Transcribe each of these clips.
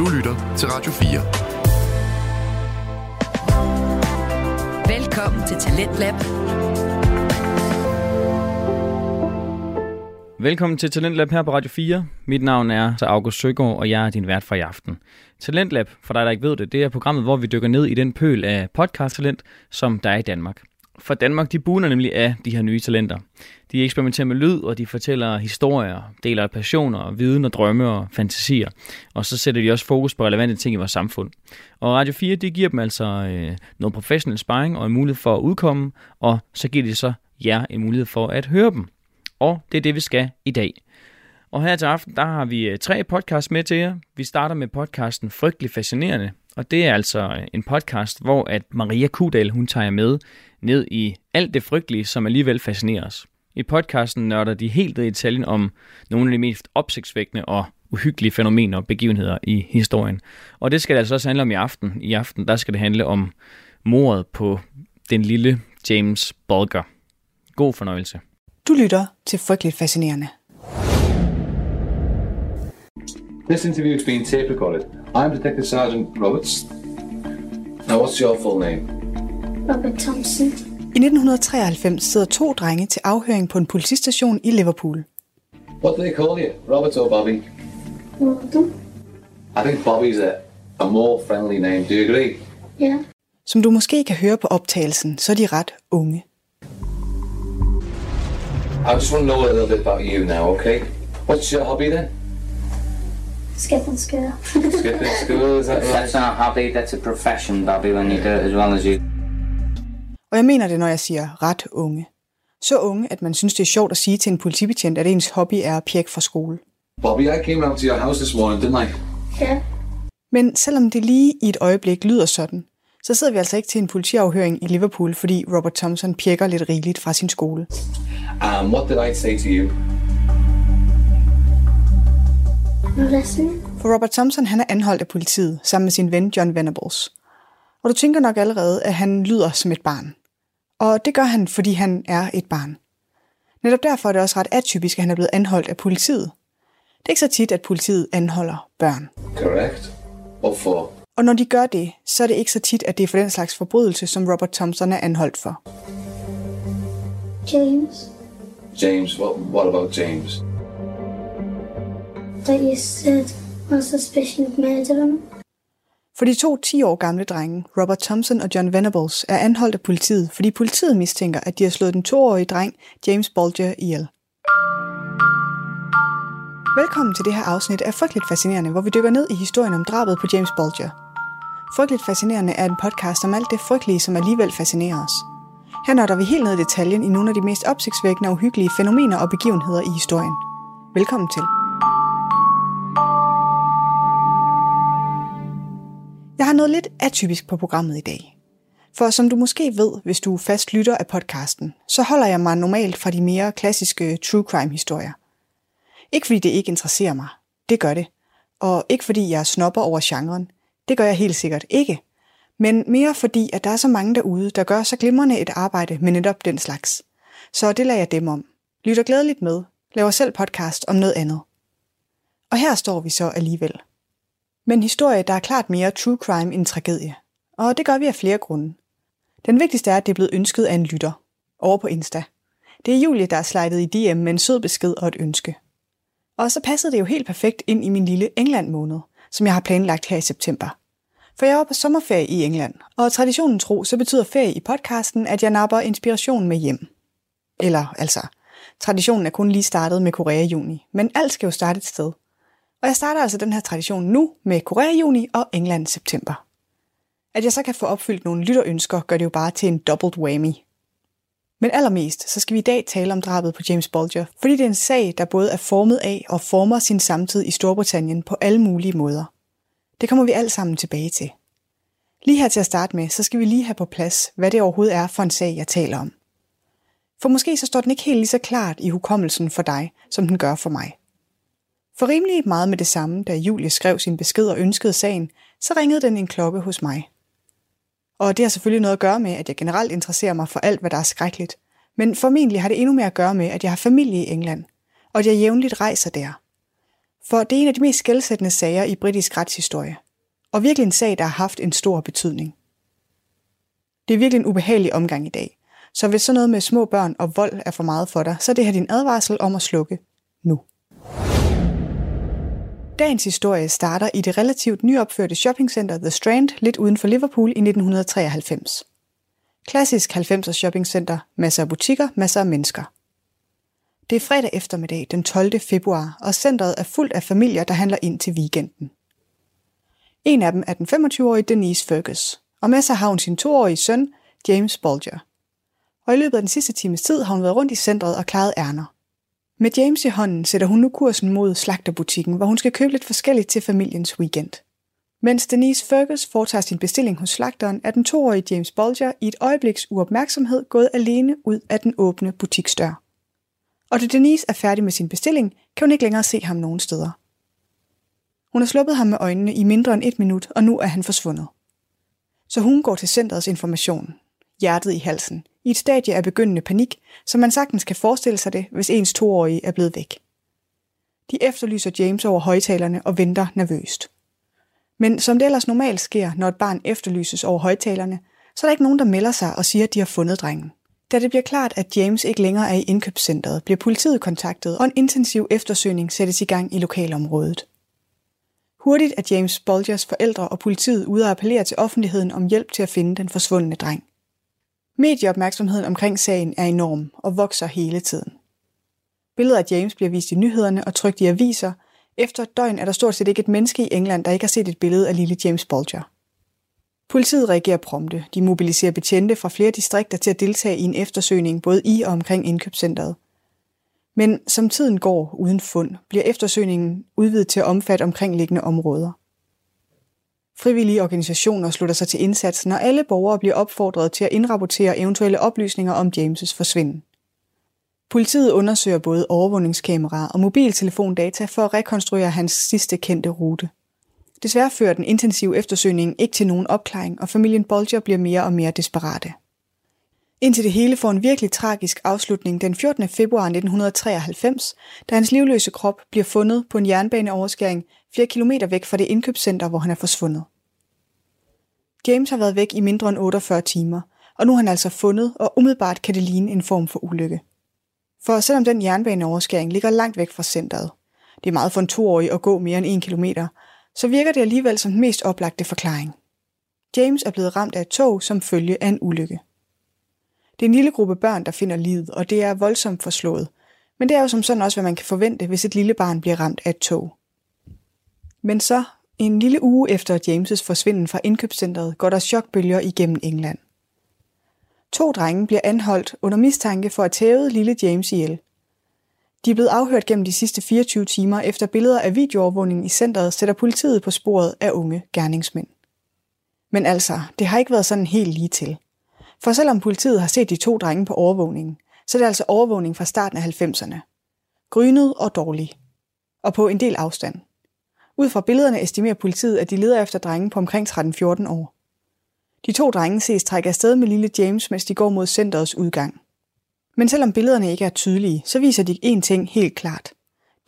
Du lytter til Radio 4. Velkommen til Talentlab. Velkommen til Talentlab her på Radio 4. Mit navn er August Søgaard, og jeg er din vært for i aften. Talentlab, for dig der ikke ved det, det er programmet, hvor vi dykker ned i den pøl af podcast-talent, som der er i Danmark. For Danmark, de buner nemlig af de her nye talenter. De eksperimenterer med lyd, og de fortæller historier, deler passioner, viden og drømme og fantasier. Og så sætter de også fokus på relevante ting i vores samfund. Og Radio 4, det giver dem altså øh, noget professionel sparring og en mulighed for at udkomme, og så giver de så jer en mulighed for at høre dem. Og det er det, vi skal i dag. Og her til aften, der har vi øh, tre podcasts med til jer. Vi starter med podcasten Frygtelig Fascinerende, og det er altså øh, en podcast, hvor at Maria Kudal, hun tager med ned i alt det frygtelige, som alligevel fascinerer os. I podcasten nørder de helt i detaljen om nogle af de mest opsigtsvækkende og uhyggelige fænomener og begivenheder i historien. Og det skal det altså også handle om i aften. I aften, der skal det handle om mordet på den lille James Bulger. God fornøjelse. Du lytter til Frygteligt Fascinerende. This interview is being tape recorded. I'm Detective Sergeant Roberts. Now, what's your full name? Robert Thompson. I 1993 sidder to drenge til afhøring på en politistation i Liverpool. What do they call you? Robert or Bobby? Robert. I think Bobby's a, a more friendly name. Do you agree? Ja. Som du måske kan høre på optagelsen, så er de ret unge. I just want to know a little bit about you now, okay? What's your hobby then? Skætten skære. Skipping school, is that right? That's not a hobby, that's a profession, Bobby, when you do it as well as you. Og jeg mener det, når jeg siger ret unge. Så unge, at man synes, det er sjovt at sige til en politibetjent, at ens hobby er at pjekke fra skole. Bobby, I came round to your house this morning, didn't I? Ja. Men selvom det lige i et øjeblik lyder sådan, så sidder vi altså ikke til en politiafhøring i Liverpool, fordi Robert Thompson pjekker lidt rigeligt fra sin skole. Um, what did I say to you? Nu listening. For Robert Thompson han er anholdt af politiet sammen med sin ven John Venables. Og du tænker nok allerede, at han lyder som et barn. Og det gør han, fordi han er et barn. Netop derfor er det også ret atypisk, at han er blevet anholdt af politiet. Det er ikke så tit, at politiet anholder børn. Correct. What for? Og når de gør det, så er det ikke så tit, at det er for den slags forbrydelse, som Robert Thompson er anholdt for. James. James, what, what about James? That you said on suspicion of murdering. For de to 10 år gamle drenge, Robert Thompson og John Venables, er anholdt af politiet, fordi politiet mistænker, at de har slået den toårige dreng James Bolger ihjel. Velkommen til det her afsnit af Frygteligt Fascinerende, hvor vi dykker ned i historien om drabet på James Bolger. Frygteligt Fascinerende er en podcast om alt det frygtelige, som alligevel fascinerer os. Her nørder vi helt ned i detaljen i nogle af de mest opsigtsvækkende og uhyggelige fænomener og begivenheder i historien. Velkommen til. Jeg har noget lidt atypisk på programmet i dag. For som du måske ved, hvis du fast lytter af podcasten, så holder jeg mig normalt fra de mere klassiske true crime historier. Ikke fordi det ikke interesserer mig. Det gør det. Og ikke fordi jeg snopper over genren. Det gør jeg helt sikkert ikke. Men mere fordi, at der er så mange derude, der gør så glimrende et arbejde med netop den slags. Så det lader jeg dem om. Lytter glædeligt med. Laver selv podcast om noget andet. Og her står vi så alligevel. Men historie, der er klart mere true crime end tragedie. Og det gør vi af flere grunde. Den vigtigste er, at det er blevet ønsket af en lytter. Over på Insta. Det er Julie, der er slidet i DM med en sød besked og et ønske. Og så passede det jo helt perfekt ind i min lille England-måned, som jeg har planlagt her i september. For jeg var på sommerferie i England, og traditionen tro, så betyder ferie i podcasten, at jeg napper inspiration med hjem. Eller altså, traditionen er kun lige startet med Korea i juni, men alt skal jo starte et sted. Og jeg starter altså den her tradition nu med Korea juni og England september. At jeg så kan få opfyldt nogle lytterønsker, gør det jo bare til en dobbelt whammy. Men allermest, så skal vi i dag tale om drabet på James Bulger, fordi det er en sag, der både er formet af og former sin samtid i Storbritannien på alle mulige måder. Det kommer vi alt sammen tilbage til. Lige her til at starte med, så skal vi lige have på plads, hvad det overhovedet er for en sag, jeg taler om. For måske så står den ikke helt lige så klart i hukommelsen for dig, som den gør for mig. For rimelig meget med det samme, da Julie skrev sin besked og ønskede sagen, så ringede den en klokke hos mig. Og det har selvfølgelig noget at gøre med, at jeg generelt interesserer mig for alt, hvad der er skrækkeligt. Men formentlig har det endnu mere at gøre med, at jeg har familie i England, og at jeg jævnligt rejser der. For det er en af de mest skældsættende sager i britisk retshistorie. Og virkelig en sag, der har haft en stor betydning. Det er virkelig en ubehagelig omgang i dag. Så hvis sådan noget med små børn og vold er for meget for dig, så er det her din advarsel om at slukke nu. Dagens historie starter i det relativt nyopførte shoppingcenter The Strand lidt uden for Liverpool i 1993. Klassisk 90'er shoppingcenter, masser af butikker, masser af mennesker. Det er fredag eftermiddag den 12. februar, og centret er fuldt af familier, der handler ind til weekenden. En af dem er den 25-årige Denise Fergus, og med sig har hun sin toårige søn, James Bolger. Og i løbet af den sidste times tid har hun været rundt i centret og klaret ærner. Med James i hånden sætter hun nu kursen mod slagterbutikken, hvor hun skal købe lidt forskelligt til familiens weekend. Mens Denise Fergus foretager sin bestilling hos slagteren, er den toårige James Bolger i et øjebliks uopmærksomhed gået alene ud af den åbne butiksdør. Og da Denise er færdig med sin bestilling, kan hun ikke længere se ham nogen steder. Hun har sluppet ham med øjnene i mindre end et minut, og nu er han forsvundet. Så hun går til centrets information, hjertet i halsen, i et stadie af begyndende panik, som man sagtens kan forestille sig det, hvis ens toårige er blevet væk. De efterlyser James over højtalerne og venter nervøst. Men som det ellers normalt sker, når et barn efterlyses over højtalerne, så er der ikke nogen, der melder sig og siger, at de har fundet drengen. Da det bliver klart, at James ikke længere er i indkøbscentret, bliver politiet kontaktet, og en intensiv eftersøgning sættes i gang i lokalområdet. Hurtigt er James Bolgers forældre og politiet ude at appellere til offentligheden om hjælp til at finde den forsvundne dreng. Medieopmærksomheden omkring sagen er enorm og vokser hele tiden. Billeder af James bliver vist i nyhederne og trygt i aviser. Efter et døgn er der stort set ikke et menneske i England, der ikke har set et billede af lille James Bolger. Politiet reagerer prompte. De mobiliserer betjente fra flere distrikter til at deltage i en eftersøgning både i og omkring indkøbscentret. Men som tiden går uden fund, bliver eftersøgningen udvidet til at omfatte omkringliggende områder. Frivillige organisationer slutter sig til indsatsen, og alle borgere bliver opfordret til at indrapportere eventuelle oplysninger om James' forsvinden. Politiet undersøger både overvågningskameraer og mobiltelefondata for at rekonstruere hans sidste kendte rute. Desværre fører den intensive eftersøgning ikke til nogen opklaring, og familien Bolger bliver mere og mere desperate. Indtil det hele får en virkelig tragisk afslutning den 14. februar 1993, da hans livløse krop bliver fundet på en jernbaneoverskæring flere kilometer væk fra det indkøbscenter, hvor han er forsvundet. James har været væk i mindre end 48 timer, og nu er han altså fundet, og umiddelbart kan det ligne en form for ulykke. For selvom den jernbaneoverskæring ligger langt væk fra centret, det er meget for en toårig at gå mere end en kilometer, så virker det alligevel som den mest oplagte forklaring. James er blevet ramt af et tog som følge af en ulykke. Det er en lille gruppe børn, der finder livet, og det er voldsomt forslået. Men det er jo som sådan også, hvad man kan forvente, hvis et lille barn bliver ramt af et tog. Men så, en lille uge efter James' forsvinden fra indkøbscentret, går der chokbølger igennem England. To drenge bliver anholdt under mistanke for at tæve lille James ihjel. De er blevet afhørt gennem de sidste 24 timer efter billeder af videoovervågningen i centret sætter politiet på sporet af unge gerningsmænd. Men altså, det har ikke været sådan helt lige til. For selvom politiet har set de to drenge på overvågningen, så er det altså overvågning fra starten af 90'erne. Grynet og dårlig. Og på en del afstand. Ud fra billederne estimerer politiet, at de leder efter drenge på omkring 13-14 år. De to drenge ses trække afsted med lille James, mens de går mod centerets udgang. Men selvom billederne ikke er tydelige, så viser de én ting helt klart.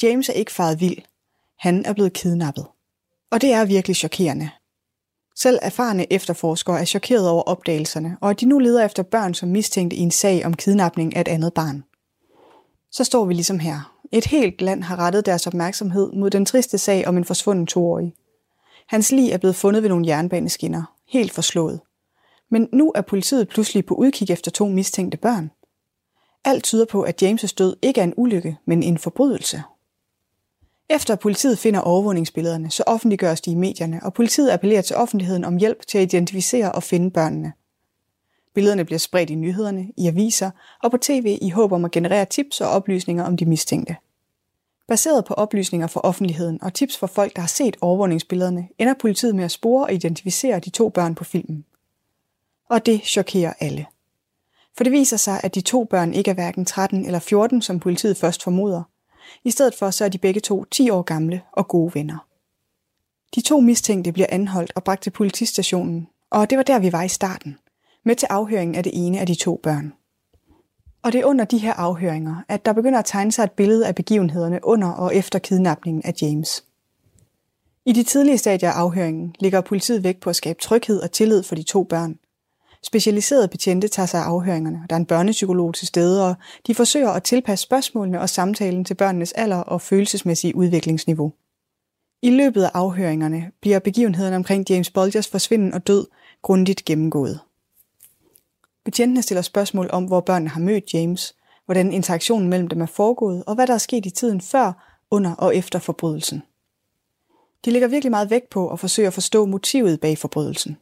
James er ikke faret vild. Han er blevet kidnappet. Og det er virkelig chokerende. Selv erfarne efterforskere er chokeret over opdagelserne, og at de nu leder efter børn som mistænkte i en sag om kidnapning af et andet barn. Så står vi ligesom her. Et helt land har rettet deres opmærksomhed mod den triste sag om en forsvunden toårig. Hans lig er blevet fundet ved nogle jernbaneskinner, helt forslået. Men nu er politiet pludselig på udkig efter to mistænkte børn. Alt tyder på, at James' død ikke er en ulykke, men en forbrydelse. Efter politiet finder overvågningsbillederne, så offentliggøres de i medierne, og politiet appellerer til offentligheden om hjælp til at identificere og finde børnene. Billederne bliver spredt i nyhederne, i aviser og på tv i håb om at generere tips og oplysninger om de mistænkte. Baseret på oplysninger fra offentligheden og tips fra folk, der har set overvågningsbillederne, ender politiet med at spore og identificere de to børn på filmen. Og det chokerer alle. For det viser sig, at de to børn ikke er hverken 13 eller 14, som politiet først formoder. I stedet for så er de begge to 10 år gamle og gode venner. De to mistænkte bliver anholdt og bragt til politistationen, og det var der, vi var i starten, med til afhøringen af det ene af de to børn. Og det er under de her afhøringer, at der begynder at tegne sig et billede af begivenhederne under og efter kidnapningen af James. I de tidlige stadier af afhøringen ligger politiet vægt på at skabe tryghed og tillid for de to børn. Specialiserede betjente tager sig af afhøringerne, der er en børnepsykolog til stede, og de forsøger at tilpasse spørgsmålene og samtalen til børnenes alder og følelsesmæssige udviklingsniveau. I løbet af afhøringerne bliver begivenhederne omkring James Bolgers forsvinden og død grundigt gennemgået. Betjentene stiller spørgsmål om, hvor børnene har mødt James, hvordan interaktionen mellem dem er foregået, og hvad der er sket i tiden før, under og efter forbrydelsen. De lægger virkelig meget vægt på at forsøge at forstå motivet bag forbrydelsen.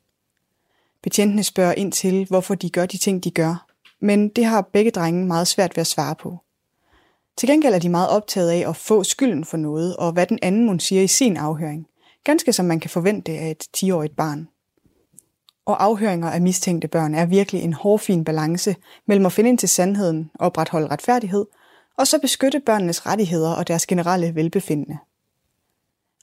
Betjentene spørger ind til, hvorfor de gør de ting, de gør, men det har begge drenge meget svært ved at svare på. Til gengæld er de meget optaget af at få skylden for noget, og hvad den anden mund siger i sin afhøring. Ganske som man kan forvente af et 10-årigt barn. Og afhøringer af mistænkte børn er virkelig en hårfin balance mellem at finde ind til sandheden og opretholde retfærdighed, og så beskytte børnenes rettigheder og deres generelle velbefindende.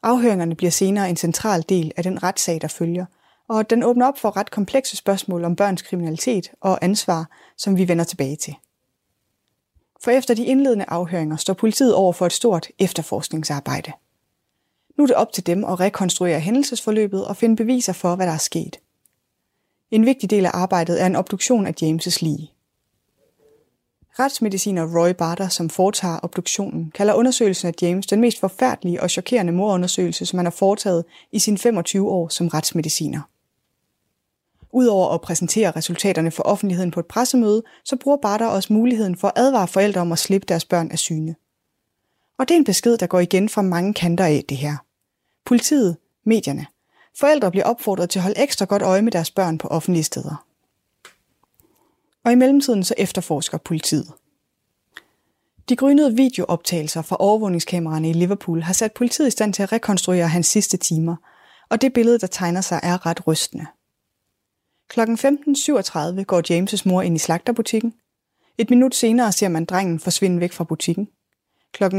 Afhøringerne bliver senere en central del af den retssag, der følger, og den åbner op for ret komplekse spørgsmål om børns kriminalitet og ansvar, som vi vender tilbage til. For efter de indledende afhøringer står politiet over for et stort efterforskningsarbejde. Nu er det op til dem at rekonstruere hændelsesforløbet og finde beviser for, hvad der er sket. En vigtig del af arbejdet er en obduktion af James' lige. Retsmediciner Roy Barter, som foretager obduktionen, kalder undersøgelsen af James den mest forfærdelige og chokerende morundersøgelse, som han har foretaget i sine 25 år som retsmediciner. Udover at præsentere resultaterne for offentligheden på et pressemøde, så bruger Barter også muligheden for at advare forældre om at slippe deres børn af syne. Og det er en besked, der går igen fra mange kanter af det her. Politiet, medierne. Forældre bliver opfordret til at holde ekstra godt øje med deres børn på offentlige steder. Og i mellemtiden så efterforsker politiet. De grønnede videooptagelser fra overvågningskameraerne i Liverpool har sat politiet i stand til at rekonstruere hans sidste timer, og det billede, der tegner sig, er ret rystende. Kl. 15.37 går James' mor ind i slagterbutikken. Et minut senere ser man drengen forsvinde væk fra butikken. Kl. 15.39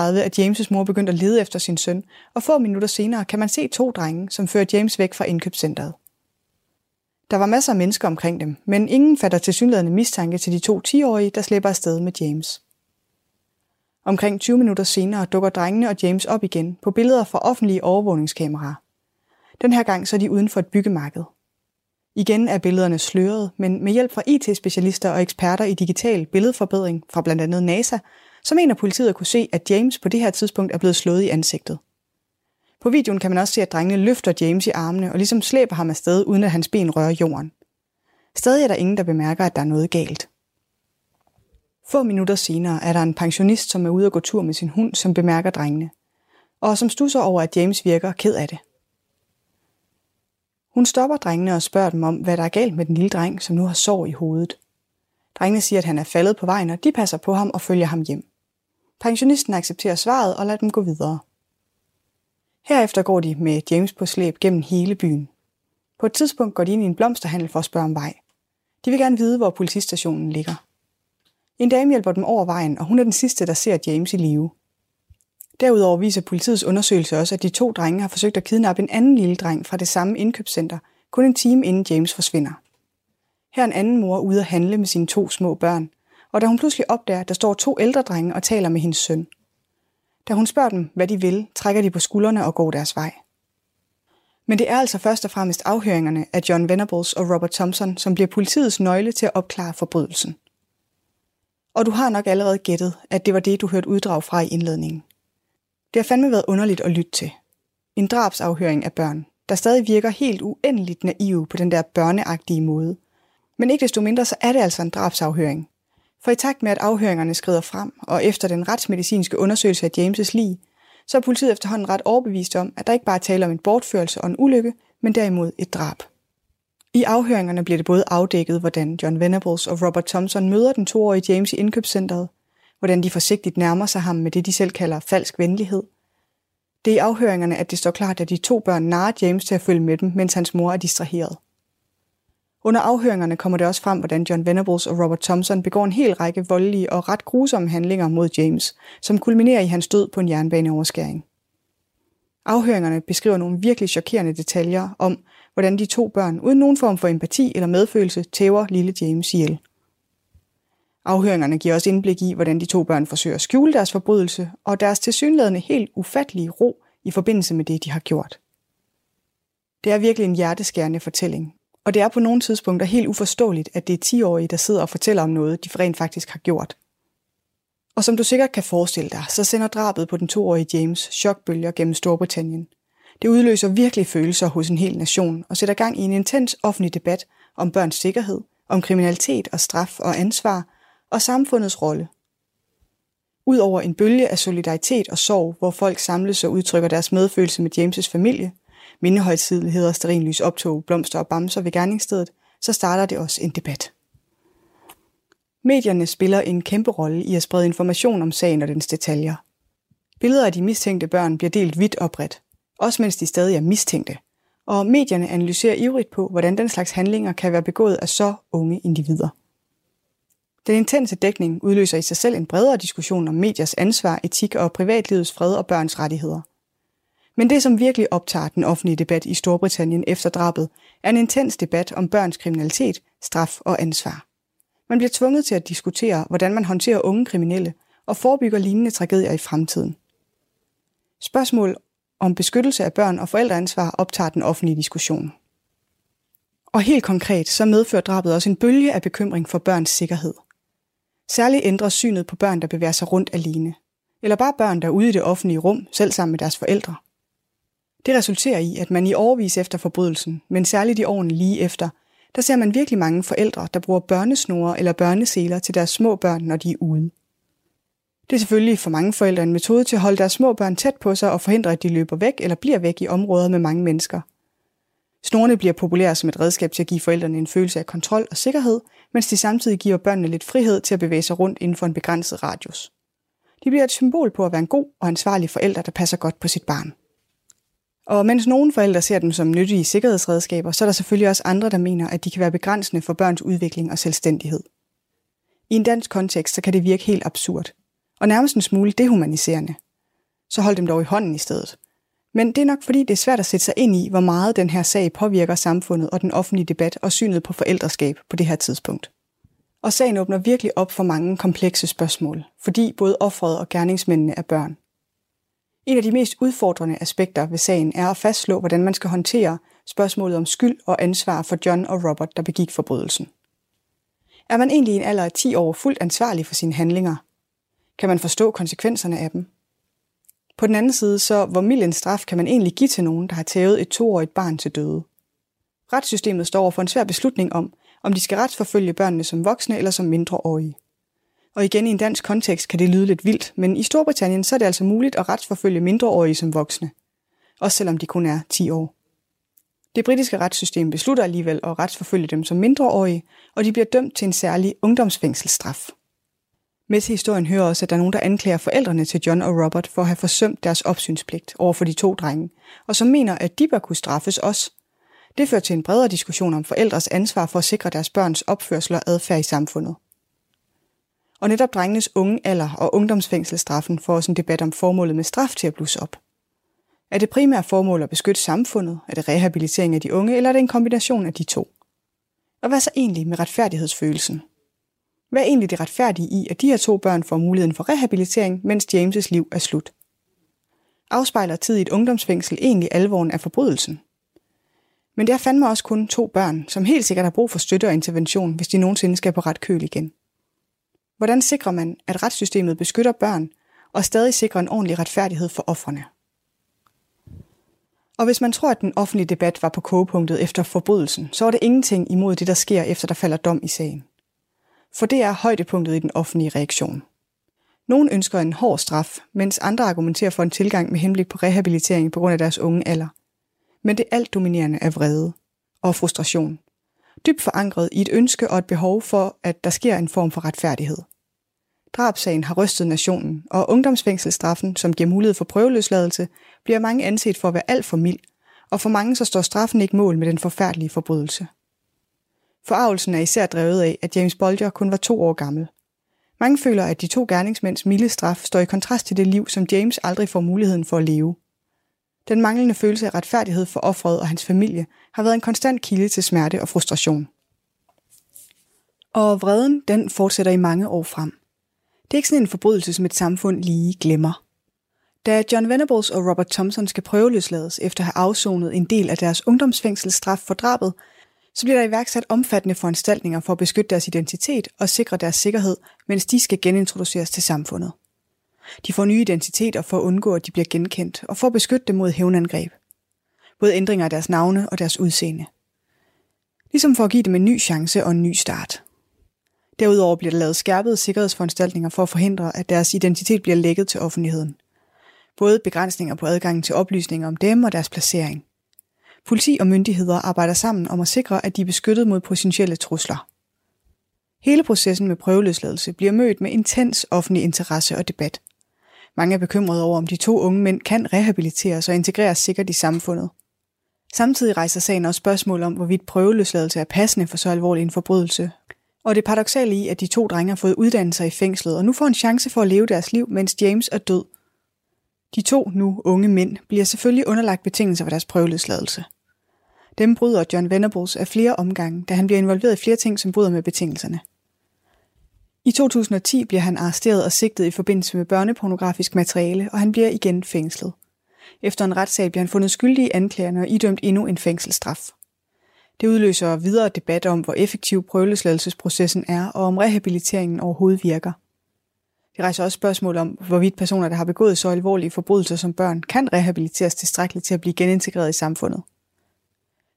er James' mor begyndt at lede efter sin søn, og få minutter senere kan man se to drenge, som fører James væk fra indkøbscentret. Der var masser af mennesker omkring dem, men ingen fatter tilsyneladende mistanke til de to 10-årige, der slipper afsted med James. Omkring 20 minutter senere dukker drengene og James op igen på billeder fra offentlige overvågningskameraer. Den her gang så er de uden for et byggemarked. Igen er billederne sløret, men med hjælp fra IT-specialister og eksperter i digital billedforbedring fra blandt andet NASA, så mener politiet at kunne se, at James på det her tidspunkt er blevet slået i ansigtet. På videoen kan man også se, at drengene løfter James i armene og ligesom slæber ham afsted, uden at hans ben rører jorden. Stadig er der ingen, der bemærker, at der er noget galt. Få minutter senere er der en pensionist, som er ude at gå tur med sin hund, som bemærker drengene, og som stusser over, at James virker ked af det. Hun stopper drengene og spørger dem om, hvad der er galt med den lille dreng, som nu har sår i hovedet. Drengene siger, at han er faldet på vejen, og de passer på ham og følger ham hjem. Pensionisten accepterer svaret og lader dem gå videre. Herefter går de med James på slæb gennem hele byen. På et tidspunkt går de ind i en blomsterhandel for at spørge om vej. De vil gerne vide, hvor politistationen ligger. En dame hjælper dem over vejen, og hun er den sidste, der ser James i live. Derudover viser politiets undersøgelse også, at de to drenge har forsøgt at kidnappe en anden lille dreng fra det samme indkøbscenter, kun en time inden James forsvinder. Her er en anden mor ude at handle med sine to små børn, og da hun pludselig opdager, at der står to ældre drenge og taler med hendes søn. Da hun spørger dem, hvad de vil, trækker de på skuldrene og går deres vej. Men det er altså først og fremmest afhøringerne af John Venables og Robert Thompson, som bliver politiets nøgle til at opklare forbrydelsen. Og du har nok allerede gættet, at det var det, du hørte uddrag fra i indledningen. Det har fandme været underligt at lytte til. En drabsafhøring af børn, der stadig virker helt uendeligt naive på den der børneagtige måde. Men ikke desto mindre, så er det altså en drabsafhøring. For i takt med, at afhøringerne skrider frem, og efter den retsmedicinske undersøgelse af James' lig, så er politiet efterhånden ret overbevist om, at der ikke bare taler om en bortførelse og en ulykke, men derimod et drab. I afhøringerne bliver det både afdækket, hvordan John Venables og Robert Thompson møder den toårige James i indkøbscentret, hvordan de forsigtigt nærmer sig ham med det, de selv kalder falsk venlighed. Det er i afhøringerne, at det står klart, at de to børn narrer James til at følge med dem, mens hans mor er distraheret. Under afhøringerne kommer det også frem, hvordan John Venables og Robert Thompson begår en hel række voldelige og ret grusomme handlinger mod James, som kulminerer i hans død på en jernbaneoverskæring. Afhøringerne beskriver nogle virkelig chokerende detaljer om, hvordan de to børn uden nogen form for empati eller medfølelse tæver lille James ihjel. Afhøringerne giver også indblik i, hvordan de to børn forsøger at skjule deres forbrydelse og deres tilsyneladende helt ufattelige ro i forbindelse med det, de har gjort. Det er virkelig en hjerteskærende fortælling, og det er på nogle tidspunkter helt uforståeligt, at det er 10-årige, der sidder og fortæller om noget, de rent faktisk har gjort. Og som du sikkert kan forestille dig, så sender drabet på den 2-årige James chokbølger gennem Storbritannien. Det udløser virkelig følelser hos en hel nation og sætter gang i en intens offentlig debat om børns sikkerhed, om kriminalitet og straf og ansvar og samfundets rolle. Udover en bølge af solidaritet og sorg, hvor folk samles og udtrykker deres medfølelse med James' familie, mindehøjtidligheder, sterinlys optog, blomster og bamser ved gerningsstedet, så starter det også en debat. Medierne spiller en kæmpe rolle i at sprede information om sagen og dens detaljer. Billeder af de mistænkte børn bliver delt vidt og bredt, også mens de stadig er mistænkte, og medierne analyserer ivrigt på, hvordan den slags handlinger kan være begået af så unge individer. Den intense dækning udløser i sig selv en bredere diskussion om mediers ansvar, etik og privatlivets fred og børns rettigheder. Men det, som virkelig optager den offentlige debat i Storbritannien efter drabet, er en intens debat om børns kriminalitet, straf og ansvar. Man bliver tvunget til at diskutere, hvordan man håndterer unge kriminelle og forebygger lignende tragedier i fremtiden. Spørgsmål om beskyttelse af børn og forældreansvar optager den offentlige diskussion. Og helt konkret så medfører drabet også en bølge af bekymring for børns sikkerhed. Særligt ændrer synet på børn, der bevæger sig rundt alene. Eller bare børn, der er ude i det offentlige rum, selv sammen med deres forældre. Det resulterer i, at man i årvis efter forbrydelsen, men særligt i årene lige efter, der ser man virkelig mange forældre, der bruger børnesnore eller børneseler til deres små børn, når de er ude. Det er selvfølgelig for mange forældre en metode til at holde deres små børn tæt på sig og forhindre, at de løber væk eller bliver væk i områder med mange mennesker. Snorene bliver populære som et redskab til at give forældrene en følelse af kontrol og sikkerhed, mens de samtidig giver børnene lidt frihed til at bevæge sig rundt inden for en begrænset radius. De bliver et symbol på at være en god og ansvarlig forælder, der passer godt på sit barn. Og mens nogle forældre ser dem som nyttige sikkerhedsredskaber, så er der selvfølgelig også andre, der mener, at de kan være begrænsende for børns udvikling og selvstændighed. I en dansk kontekst, så kan det virke helt absurd, og nærmest en smule dehumaniserende. Så hold dem dog i hånden i stedet. Men det er nok fordi, det er svært at sætte sig ind i, hvor meget den her sag påvirker samfundet og den offentlige debat og synet på forældreskab på det her tidspunkt. Og sagen åbner virkelig op for mange komplekse spørgsmål, fordi både offeret og gerningsmændene er børn. En af de mest udfordrende aspekter ved sagen er at fastslå, hvordan man skal håndtere spørgsmålet om skyld og ansvar for John og Robert, der begik forbrydelsen. Er man egentlig i en alder af 10 år fuldt ansvarlig for sine handlinger? Kan man forstå konsekvenserne af dem? På den anden side, så hvor mild en straf kan man egentlig give til nogen, der har tævet et toårigt barn til døde? Retssystemet står over for en svær beslutning om, om de skal retsforfølge børnene som voksne eller som mindreårige. Og igen i en dansk kontekst kan det lyde lidt vildt, men i Storbritannien så er det altså muligt at retsforfølge mindreårige som voksne. Også selvom de kun er 10 år. Det britiske retssystem beslutter alligevel at retsforfølge dem som mindreårige, og de bliver dømt til en særlig ungdomsfængselsstraf. Med til historien hører også, at der er nogen, der anklager forældrene til John og Robert for at have forsømt deres opsynspligt over for de to drenge, og som mener, at de bør kunne straffes også. Det fører til en bredere diskussion om forældres ansvar for at sikre deres børns opførsel og adfærd i samfundet. Og netop drengenes unge alder og ungdomsfængselsstraffen får også en debat om formålet med straf til at blusse op. Er det primære formål at beskytte samfundet? Er det rehabilitering af de unge, eller er det en kombination af de to? Og hvad så egentlig med retfærdighedsfølelsen? Hvad er egentlig det retfærdige i, at de her to børn får muligheden for rehabilitering, mens James' liv er slut? Afspejler tid i et ungdomsfængsel egentlig alvoren af forbrydelsen? Men det er fandme også kun to børn, som helt sikkert har brug for støtte og intervention, hvis de nogensinde skal på ret køl igen. Hvordan sikrer man, at retssystemet beskytter børn og stadig sikrer en ordentlig retfærdighed for offrene? Og hvis man tror, at den offentlige debat var på kogepunktet efter forbrydelsen, så er det ingenting imod det, der sker efter der falder dom i sagen. For det er højdepunktet i den offentlige reaktion. Nogle ønsker en hård straf, mens andre argumenterer for en tilgang med henblik på rehabilitering på grund af deres unge alder. Men det alt dominerende er vrede og frustration. Dybt forankret i et ønske og et behov for, at der sker en form for retfærdighed. Drabsagen har rystet nationen, og ungdomsfængselsstraffen, som giver mulighed for prøveløsladelse, bliver mange anset for at være alt for mild, og for mange så står straffen ikke mål med den forfærdelige forbrydelse. Forarvelsen er især drevet af, at James Bolger kun var to år gammel. Mange føler, at de to gerningsmænds milde straf står i kontrast til det liv, som James aldrig får muligheden for at leve. Den manglende følelse af retfærdighed for offeret og hans familie har været en konstant kilde til smerte og frustration. Og vreden, den fortsætter i mange år frem. Det er ikke sådan en forbrydelse, som et samfund lige glemmer. Da John Venables og Robert Thompson skal prøveløslades efter at have afsonet en del af deres ungdomsfængselsstraf for drabet, så bliver der iværksat omfattende foranstaltninger for at beskytte deres identitet og sikre deres sikkerhed, mens de skal genintroduceres til samfundet. De får nye identiteter for at undgå, at de bliver genkendt, og for at beskytte dem mod hævnangreb. Både ændringer af deres navne og deres udseende. Ligesom for at give dem en ny chance og en ny start. Derudover bliver der lavet skærpede sikkerhedsforanstaltninger for at forhindre, at deres identitet bliver lækket til offentligheden. Både begrænsninger på adgangen til oplysninger om dem og deres placering. Politi og myndigheder arbejder sammen om at sikre, at de er beskyttet mod potentielle trusler. Hele processen med prøveløsladelse bliver mødt med intens offentlig interesse og debat. Mange er bekymrede over, om de to unge mænd kan rehabiliteres og integreres sikkert i samfundet. Samtidig rejser sagen også spørgsmål om, hvorvidt prøveløsladelse er passende for så alvorlig en forbrydelse. Og det paradoxale i, at de to drenge har fået uddannelser i fængslet og nu får en chance for at leve deres liv, mens James er død. De to nu unge mænd bliver selvfølgelig underlagt betingelser for deres prøveløsladelse. Dem bryder John Venables af flere omgange, da han bliver involveret i flere ting, som bryder med betingelserne. I 2010 bliver han arresteret og sigtet i forbindelse med børnepornografisk materiale, og han bliver igen fængslet. Efter en retssag bliver han fundet skyldig i anklagerne og idømt endnu en fængselsstraf. Det udløser videre debat om, hvor effektiv prøveløsladelsesprocessen er, og om rehabiliteringen overhovedet virker. Det rejser også spørgsmål om, hvorvidt personer, der har begået så alvorlige forbrydelser som børn, kan rehabiliteres tilstrækkeligt til at blive genintegreret i samfundet.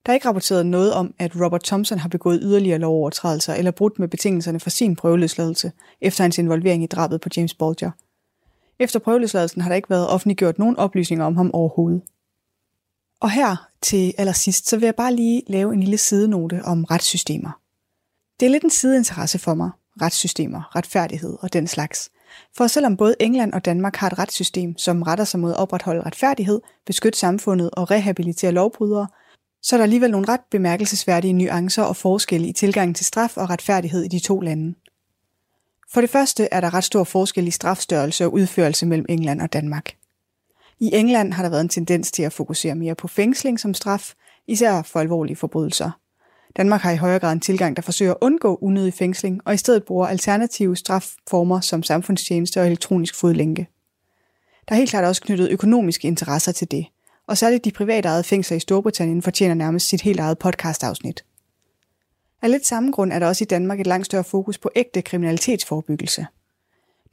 Der er ikke rapporteret noget om, at Robert Thompson har begået yderligere lovovertrædelser eller brudt med betingelserne for sin prøveløsladelse efter hans involvering i drabet på James Bolger. Efter prøveløsladelsen har der ikke været offentliggjort nogen oplysninger om ham overhovedet. Og her til allersidst, så vil jeg bare lige lave en lille sidenote om retssystemer. Det er lidt en sideinteresse for mig, retssystemer, retfærdighed og den slags. For selvom både England og Danmark har et retssystem, som retter sig mod at opretholde retfærdighed, beskytte samfundet og rehabilitere lovbrydere, så er der alligevel nogle ret bemærkelsesværdige nuancer og forskelle i tilgangen til straf og retfærdighed i de to lande. For det første er der ret stor forskel i strafstørrelse og udførelse mellem England og Danmark. I England har der været en tendens til at fokusere mere på fængsling som straf, især for alvorlige forbrydelser. Danmark har i højere grad en tilgang, der forsøger at undgå unødig fængsling, og i stedet bruger alternative strafformer som samfundstjeneste og elektronisk fodlænke. Der er helt klart også knyttet økonomiske interesser til det, og særligt de privatejede fængsler i Storbritannien fortjener nærmest sit helt eget podcast-afsnit. Af lidt samme grund er der også i Danmark et langt større fokus på ægte kriminalitetsforebyggelse.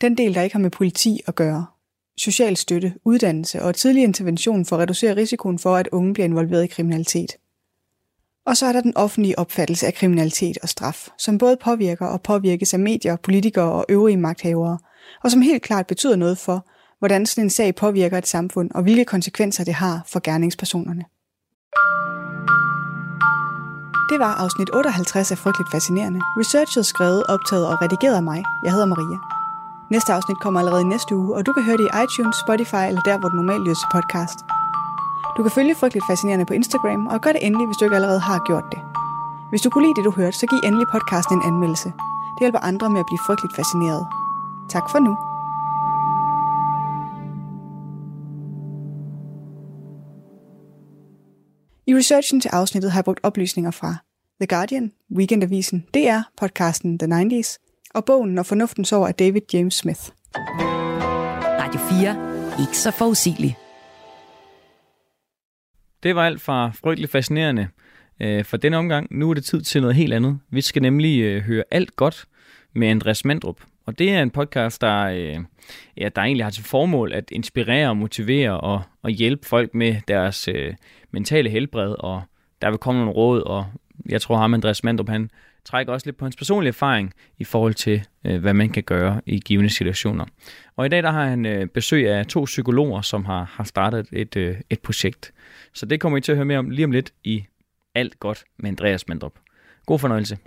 Den del, der ikke har med politi at gøre. Social støtte, uddannelse og tidlig intervention for at reducere risikoen for, at unge bliver involveret i kriminalitet. Og så er der den offentlige opfattelse af kriminalitet og straf, som både påvirker og påvirkes af medier, politikere og øvrige magthavere, og som helt klart betyder noget for, hvordan sådan en sag påvirker et samfund, og hvilke konsekvenser det har for gerningspersonerne. Det var afsnit 58 af Frygteligt Fascinerende. Researchet, skrevet, optaget og redigeret af mig. Jeg hedder Maria. Næste afsnit kommer allerede næste uge, og du kan høre det i iTunes, Spotify eller der, hvor du normalt lytter til podcast. Du kan følge Frygteligt Fascinerende på Instagram, og gør det endelig, hvis du ikke allerede har gjort det. Hvis du kunne lide det, du hørte, så giv endelig podcasten en anmeldelse. Det hjælper andre med at blive frygteligt fascineret. Tak for nu. I researchen til afsnittet har jeg brugt oplysninger fra The Guardian, Weekendavisen, DR, podcasten The 90s og bogen Når fornuften sover af David James Smith. Radio 4. Ikke så forudsigelig. Det var alt fra frygteligt fascinerende øh, for denne omgang. Nu er det tid til noget helt andet. Vi skal nemlig øh, høre alt godt med Andreas Mandrup. Og det er en podcast, der, øh, ja, der egentlig har til formål at inspirere og motivere og, og hjælpe folk med deres øh, mentale helbred. Og der vil komme nogle råd, og jeg tror ham, Andreas Mandrup, han trækker også lidt på hans personlige erfaring i forhold til, øh, hvad man kan gøre i givende situationer. Og i dag der har han øh, besøg af to psykologer, som har, har startet et, øh, et projekt. Så det kommer I til at høre mere om lige om lidt i Alt Godt med Andreas Mandrup. God fornøjelse.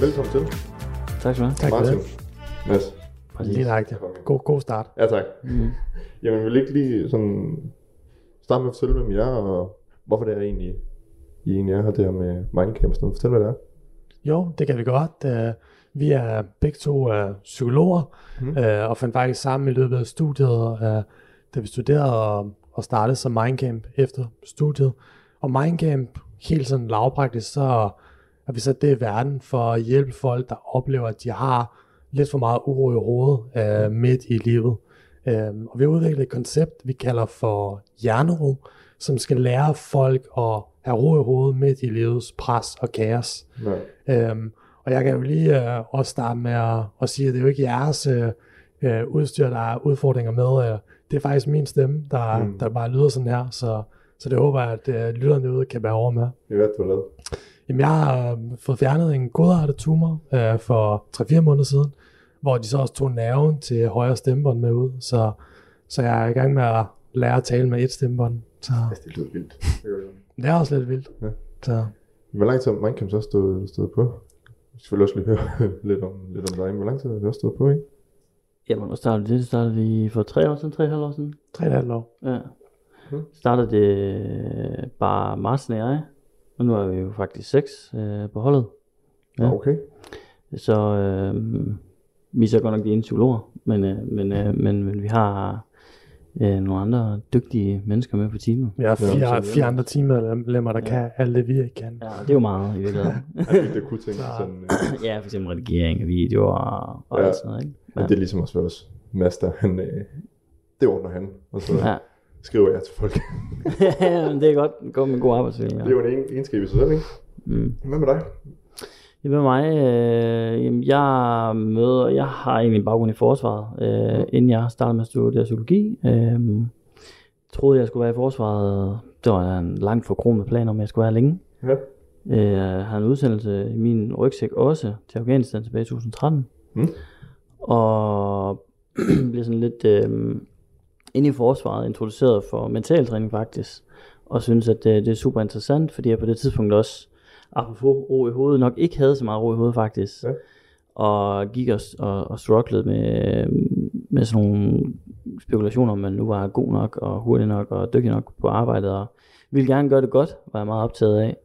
Velkommen til. Tak skal du have. Tak for Martin. det. Mads. Lige nøjagtigt. God, god start. Ja, tak. Mm. Jamen, vil ikke lige sådan starte med at fortælle, hvem I er, og hvorfor det er egentlig, I egentlig er her der med Mindcamp sådan. Fortæl, hvad det er. Jo, det kan vi godt. Øh, Vi er begge to øh, psykologer, mm. og fandt faktisk sammen i løbet af studiet, øh, da vi studerede og, og startede som Mindcamp efter studiet. Og Mindcamp, helt sådan lavpraktisk, så har vi sat det i verden for at hjælpe folk, der oplever, at de har lidt for meget uro i hovedet øh, midt i livet. Øhm, og vi har udviklet et koncept, vi kalder for hjernero, som skal lære folk at have ro i hovedet midt i livets pres og kaos. Ja. Øhm, og jeg kan jo lige øh, også starte med at, at sige, at det er jo ikke jeres øh, øh, udstyr, der er udfordringer med. Øh, det er faktisk min stemme, der, mm. der bare lyder sådan her. Så, så det håber jeg, at øh, lytterne ude kan bære over med. Jeg ved, du. Jamen, jeg har øh, fået fjernet en godartet tumor øh, for 3-4 måneder siden, hvor de så også tog nerven til højre stemmebånd med ud. Så, så jeg er i gang med at lære at tale med et stemmebånd. Så Altså, det lyder vildt. det er også lidt vildt. Ja. Så, Hvor lang tid har Mindcamp så stået, stået på? Jeg skal også lige høre lidt om, lidt om dig, hvor lang tid har det også stået på, ikke? Jamen, hvornår startede det? Det startede vi for tre år siden, tre og halvt år siden. 3,5 år. Ja. Mhm. Startede det bare Martin og jeg. Og nu er vi jo faktisk seks øh, på holdet. Ja. Ja. Okay. Så øh, vi er så godt nok de ene psykologer, men, øh, men, øh, men, men vi har øh, nogle andre dygtige mennesker med på teamet. Vi har fire, Ja. fire andre teammedlemmer, der Ja. kan alt det, vi ikke kan. Ja, det er jo meget i virkeligheden. Fik det kunne tænke sådan, øh, ja, for eksempel redigering af videoer og, og Ja. alt sådan noget, ikke? ja. det er ligesom også vores master, han, øh, det ordner han, og så Ja. Skriver jeg til folk. ja, det er godt. Gå med en god arbejdsvilje. Det er jo en egen- egenskab i sig selv, ikke? Mm. Hvad med dig? Det med mig, øh, jamen jeg møder, jeg har egentlig en baggrund i forsvaret, øh, inden jeg startede med at studere psykologi. Øh, troede, jeg skulle være i forsvaret. Det var en langt forkromet plan om, jeg skulle være længe. Ja. Øh, jeg havde en udsendelse i min rygsæk også til Afghanistan tilbage i 2013. Mm. Og blev sådan lidt øh, inde i forsvaret introduceret for mentaltræning faktisk. Og synes, at det, det er super interessant, fordi jeg på det tidspunkt også, apropos ro i hovedet, nok ikke havde så meget ro i hovedet faktisk. Ja. Og gik og, og, og strugglede med, med sådan nogle spekulationer, om man nu var god nok og hurtig nok og dygtig nok på arbejdet. Og ville gerne gøre det godt, var jeg meget optaget af.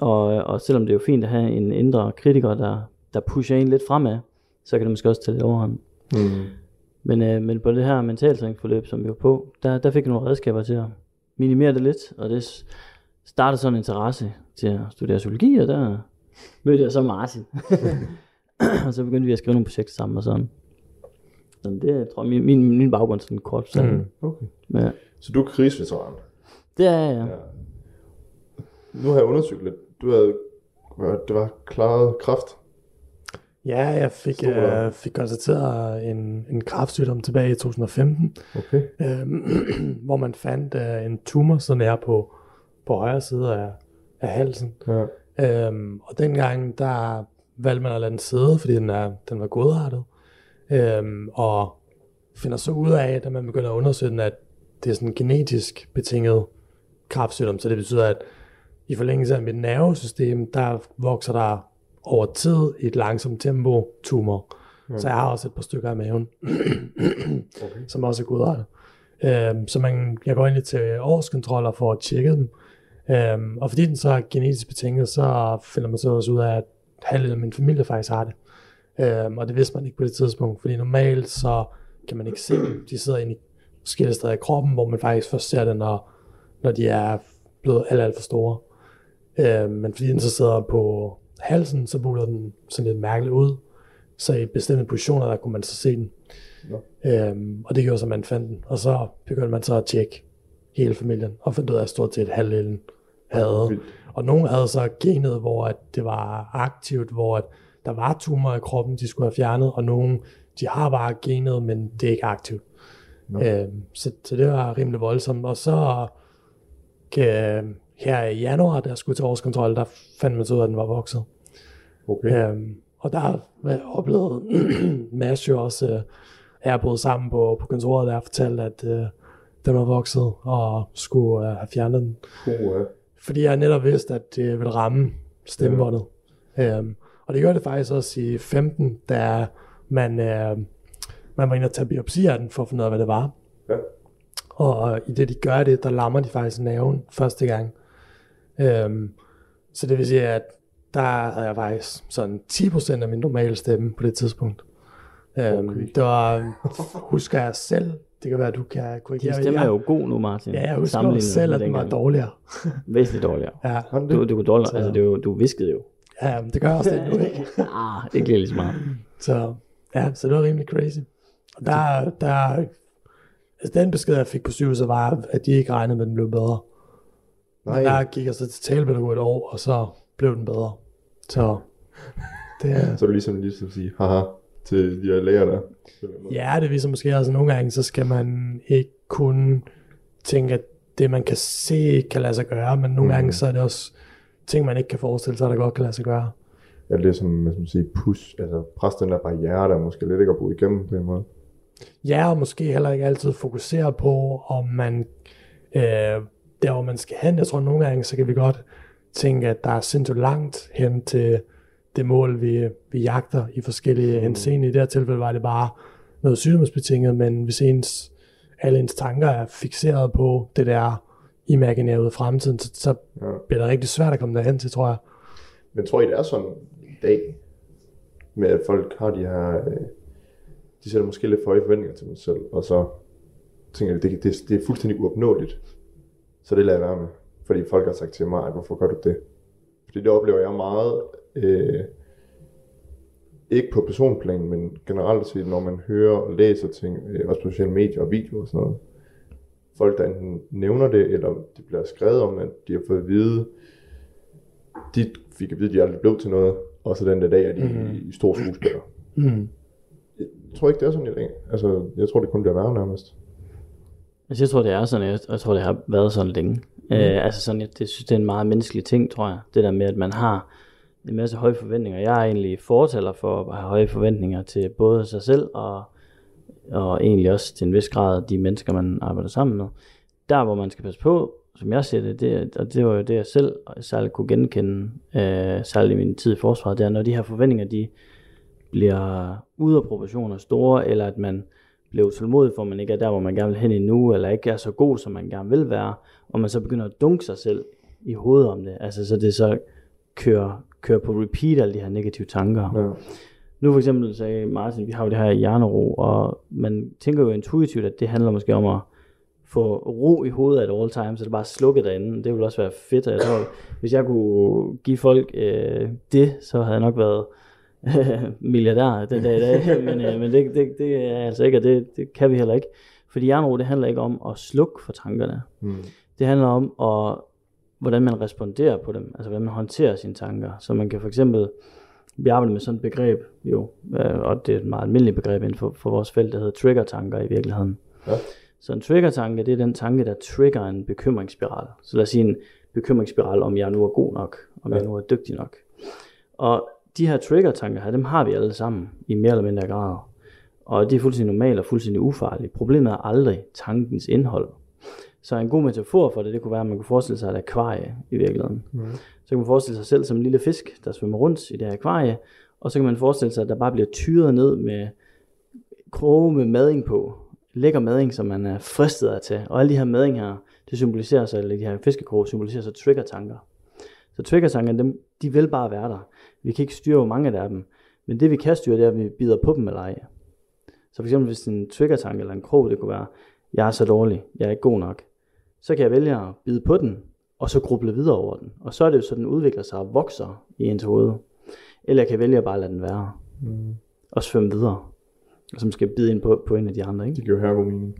Og, og selvom det er jo fint at have en indre kritiker, der, der pusher en lidt fremad, så kan det måske også tage lidt overhånd. Mm. Men, øh, men på det her mentaltræningsforløb, som vi var på, der, der fik jeg nogle redskaber til at minimere det lidt, og det startede sådan en interesse til at studere psykologi, og der mødte jeg så Martin. og så begyndte vi at skrive nogle projekter sammen og sådan. Så det tror jeg, min, min, min baggrund sådan kort sådan. Mm. Okay. Ja. Så du er krigsveteran. Det er jeg, ja. Ja. Nu har jeg undersøgt lidt. Du havde, det var klaret kraft. Ja, jeg fik, øh, fik konstateret en, en kræftsygdom tilbage i 2015, Okay. øh, hvor man fandt øh, en tumor så nær på, på højre side af, af halsen. Ja. Øhm, og dengang, der valgte man at lade den sidde, fordi den, er, den var godartet. Øhm, og finder så ud af, da man begynder at undersøge den, at det er sådan en genetisk betinget kræftsygdom. Så det betyder, at i forlængelse af mit nervesystem, der vokser der over tid i et langsomt tempo tumor. Ja. Så jeg har også et par stykker af maven, Okay. som også er godartet. Øhm, så man, jeg går egentlig til årskontroller for at tjekke dem. Øhm, og fordi den så er genetisk betinget, så finder man så også ud af, at halvdelen af min familie faktisk har det. Øhm, og det vidste man ikke på det tidspunkt, fordi normalt så kan man ikke se dem. De sidder inde i forskellige steder i kroppen, hvor man faktisk først ser det, når, når de er blevet alt, alt for store. Øhm, men fordi den så sidder på halsen, så buler den sådan lidt mærkeligt ud. Så i bestemte positioner, der kunne man så se den. Nå. Øhm, og det gjorde så, at man fandt den. Og så begyndte man så at tjekke hele familien, og fandt ud af, at stort set halvdelen havde. Vildt. Og nogle havde så genet, hvor at det var aktivt, hvor at der var tumor i kroppen, de skulle have fjernet, og nogle, de har bare genet, men det er ikke aktivt. Nå. Øhm, så, så det var rimelig voldsomt. Og så kan, her i januar, da jeg skulle til årskontrol, der fandt man så ud af, at den var vokset. Okay. Øhm, og der har jeg oplevet Mads jo også, øh, er boet sammen på, på kontoret, der har fortalt, at øh, den var vokset, og skulle øh, have fjernet den. Uh, Fordi jeg netop vidste, at det ville ramme stemmebåndet. Øhm, og det gør det faktisk også i 15, da man, øh, man var inde og tage biopsi af den, for at finde ud af, hvad det var. Ja. Og i det, de gør det, der lammer de faktisk nerven første gang. Øhm, så det vil sige, at der havde jeg faktisk sådan 10% af min normale stemme på det tidspunkt. Øhm, Okay. Det var, husker jeg selv, det kan være, at du kan korrigere. Din stemme er jo god nu, Martin. Ja, jeg husker selv, at den var dårligere. Væsentligt dårligere. Ja, Du, du kunne dårligere, Så- altså det, jo- du viskede jo. ja men det gør jeg også det nu, ikke? Ah, ikke lige så meget. Så, ja, så det var rimelig crazy. Og der, der, altså den besked, jeg fik på sygehuset, var, at de ikke regnede med, at den blev bedre. Nej. Der gik jeg så til talepædagog et år, og så blev den bedre. Så det er, Så er det ligesom lige at sige, haha, til de her læger der. ja, det viser måske også, at nogle gange, så skal man ikke kun tænke, at det, man kan se, kan lade sig gøre, men nogle Mhm. gange, så er det også ting, man ikke kan forestille sig, der godt kan lade sig gøre. Ja, det er som, hvad skal man sige, push, altså pres den der barriere, der måske lidt ikke er brudt igennem på en måde. Ja, og måske heller ikke altid fokusere på, om man, øh, der hvor man skal hen. Jeg tror nogle gange, så kan vi godt tænke, at der er sindssygt langt hen til det mål, vi, vi jagter i forskellige mm. henseende. I det her tilfælde var det bare noget sygdomsbetinget, men hvis ens, alle ens tanker er fixeret på det der imaginære fremtiden, så, så Ja. bliver det rigtig svært at komme derhen til, tror jeg. Men tror I, det er sådan i dag, med at folk har de her, øh, de sætter måske lidt for høje forventninger til dem selv, og så tænker de, det, det, det er fuldstændig uopnåeligt. Så det lader jeg være med. Fordi folk har sagt til mig, "Ej, hvorfor gør du det? Fordi det oplever jeg meget, øh, ikke på personplan, men generelt set, når man hører og læser ting, øh, også på sociale medier og videoer og sådan noget. Folk, der enten nævner det, eller det bliver skrevet om, at de har fået at vide, de fik at vide, at de aldrig blev til noget, og så den der dag er de mm. i store skuespillere. Mm. Jeg tror ikke, det er sådan i dag. Altså, jeg tror, det kun bliver værre nærmest. Altså, jeg tror, det er sådan, jeg, jeg tror, det har været sådan længe. Mm. Øh, altså sådan, jeg det synes, det er en meget menneskelig ting, tror jeg. Det der med, at man har en masse høje forventninger. Jeg er egentlig fortaler for at have høje forventninger til både sig selv og, og egentlig også til en vis grad de mennesker, man arbejder sammen med. Der, hvor man skal passe på, som jeg ser det, det og det var jo det, jeg selv særligt kunne genkende, øh, særligt i min tid i forsvaret, det er, når de her forventninger, de bliver ude af proportioner store, eller at man bliver utålmodig for, at man ikke er der, hvor man gerne vil hen endnu, eller ikke er så god, som man gerne vil være, og man så begynder at dunke sig selv i hovedet om det. Altså så det så kører, kører på repeat alle de her negative tanker. Ja. Nu for eksempel sagde Martin, vi har jo det her hjernero, og man tænker jo intuitivt, at det handler måske om at få ro i hovedet at all times, så det bare slukket derinde. Det ville også være fedt, og jeg tror, hvis jeg kunne give folk øh, det, så havde jeg nok været milliardær den dag i dag, men, øh, men det, det, det er altså ikke, og det, det kan vi heller ikke. Fordi hjernero, det handler ikke om at slukke for tankerne. Mm. Det handler om, at, hvordan man responderer på dem, altså hvordan man håndterer sine tanker. Så man kan for eksempel, vi arbejder med sådan et begreb, jo, øh, og det er et meget almindeligt begreb inden for, for vores felt, der hedder trigger-tanker i virkeligheden. Ja. Så en trigger-tanke, det er den tanke, der trigger en bekymringsspiral. Så lad os sige en bekymringsspiral, om jeg nu er god nok, om ja. jeg nu er dygtig nok. Og de her trigger-tanker her, dem har vi alle sammen i mere eller mindre grad. Og det er fuldstændig normalt og fuldstændig ufarligt. Problemet er aldrig tankens indhold. Så en god metafor for det, det kunne være, at man kunne forestille sig et akvarie i virkeligheden. Mm. Så kan man forestille sig selv som en lille fisk, der svømmer rundt i det her akvarie, og så kan man forestille sig, at der bare bliver tyret ned med kroge med mading på. Lækker mading, som man er fristet af til. Og alle de her mading her, det symboliserer sig, eller de her fiskekroge symboliserer sig trigger-tanker. Så trigger-tankerne, dem, de vil bare være der. Vi kan ikke styre, hvor mange af dem. Men det vi kan styre, det er, at vi bider på dem eller ej. Så for eksempel hvis en trigger-tanke eller en krog, det kunne være, jeg er så dårlig, jeg er ikke god nok. Så kan jeg vælge at bide på den, og så gruble videre over den. Og så er det jo så, den udvikler sig og vokser i ens hoved. Eller jeg kan vælge at bare lade den være. Mm. Og svømme videre. Så måske bide ind på, på en af de andre. Ikke? Det giver her god mening.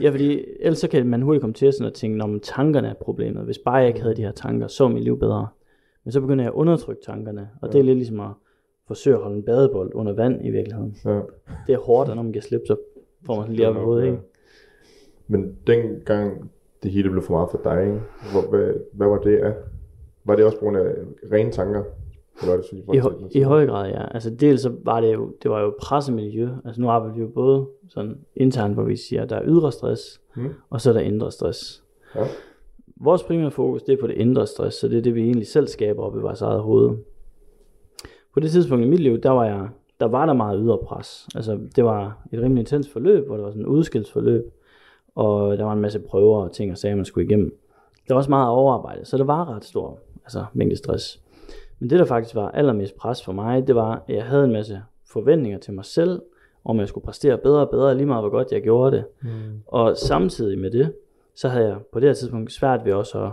Ja, fordi ellers så kan man hurtigt komme til sådan at tænke, når tankerne er problemet. Hvis bare jeg ikke havde de her tanker, så er mit liv bedre. Men så begynder jeg at undertrykke tankerne. Og det er lidt ligesom at forsøge at holde en badebold under vand i virkeligheden. Ja. Det er hårdt, og når man kan slippe, så får man lige op i hovedet, ikke? Men dengang det hele blev for meget for dig, ikke? Hvor, hvad, hvad var det af? Var det også på grund af rene tanker? Eller det, I, noget I høj grad, ja. Altså dels så var det jo, det var jo pressemiljø. Altså nu arbejder vi jo både sådan internt, hvor vi siger, at der er ydre stress, Mm. og så er der indre stress. Ja. Vores primære fokus, det er på det indre stress, så det er det, vi egentlig selv skaber op i vores eget hoved. På det tidspunkt i mit liv, der var, jeg, der, var der meget ydre pres. Altså det var et rimelig intens forløb, hvor det var sådan et udskilsforløb, og der var en masse prøver og ting og sager, man skulle igennem. Der var også meget overarbejde, så det var ret stor altså, mængde stress. Men det, der faktisk var allermest pres for mig, det var, at jeg havde en masse forventninger til mig selv, om jeg skulle præstere bedre og bedre, lige meget hvor godt jeg gjorde det. Mm. Og samtidig med det, så havde jeg på det her tidspunkt svært ved også at,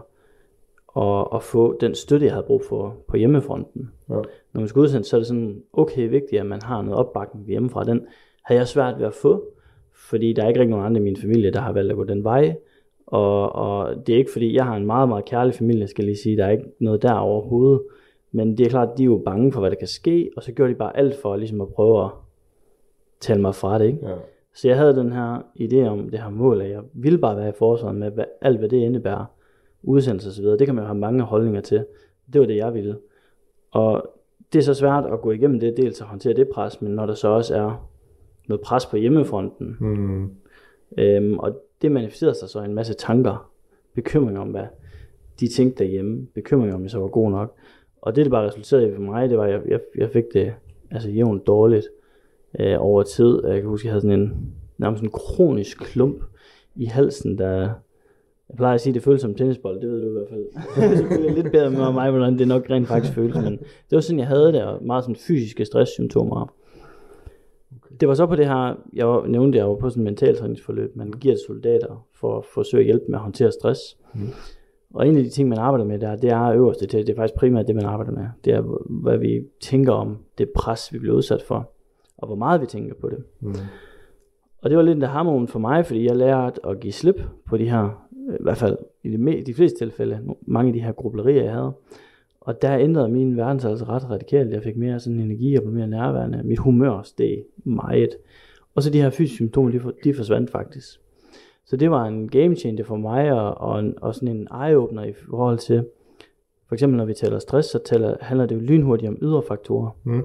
at, at få den støtte, jeg havde brug for på hjemmefronten. Ja. Når man skal udsendes, så er det sådan okay vigtigt, at man har noget opbakning hjemmefra. Den havde jeg svært ved at få, fordi der er ikke rigtig nogen andre i min familie, der har valgt at gå den vej. Og, og det er ikke fordi, jeg har en meget, meget kærlig familie, skal jeg lige sige. Der er ikke noget der overhovedet. Men det er klart, de er jo bange for, hvad der kan ske, og så gør de bare alt for ligesom at prøve at tale mig fra det. Ikke? Ja. Så jeg havde den her idé om det her mål, at jeg ville bare være i forsvaret med hvad, alt, hvad det indebærer. Udsendelse videre. Det kan man jo have mange holdninger til. Det var det, jeg ville. Og det er så svært at gå igennem det, dels at håndtere det pres, men når der så også er noget pres på hjemmefronten, Mm. øhm, og det manifesterer sig så en masse tanker, bekymringer om, hvad de tænkte derhjemme, bekymringer om, jeg så var god nok. Og det, det bare resulterede i for mig, det var, at jeg, jeg, jeg fik det altså jævnt dårligt øh, over tid. Jeg kan huske, jeg havde sådan en nærmest en kronisk klump i halsen, der jeg plejer at sige, at det føles som tennisbold, det ved du i hvert fald. det er lidt bedre med mig, hvordan det nok rent faktisk føles, men det var sådan, jeg havde det, og meget sådan fysiske stresssymptomer. Det var så på det her, jeg var, nævnte, jeg var på sådan en mentaltræningsforløb, man giver til soldater for at forsøge at hjælpe med at håndtere stress. Mm. Og en af de ting, man arbejder med der, det er øverst, det, det er faktisk primært det, man arbejder med. Det er, hvad vi tænker om det pres, vi bliver udsat for, og hvor meget vi tænker på det. Mm. Og det var lidt en hammermoment for mig, fordi jeg lærte at give slip på de her, øh, i hvert fald i de, de fleste tilfælde, mange af de her grublerier, jeg havde. Og der ændrede min verden sig altså ret radikalt. Jeg fik mere sådan energi og blev mere nærværende. Mit humør steg meget. Og så de her fysiske symptomer, de, for, de forsvandt faktisk. Så det var en game changer for mig, og, og, en, og sådan en eye-opener i forhold til, for eksempel når vi taler stress, så taler, handler det jo lynhurtigt om ydre faktorer. Mm.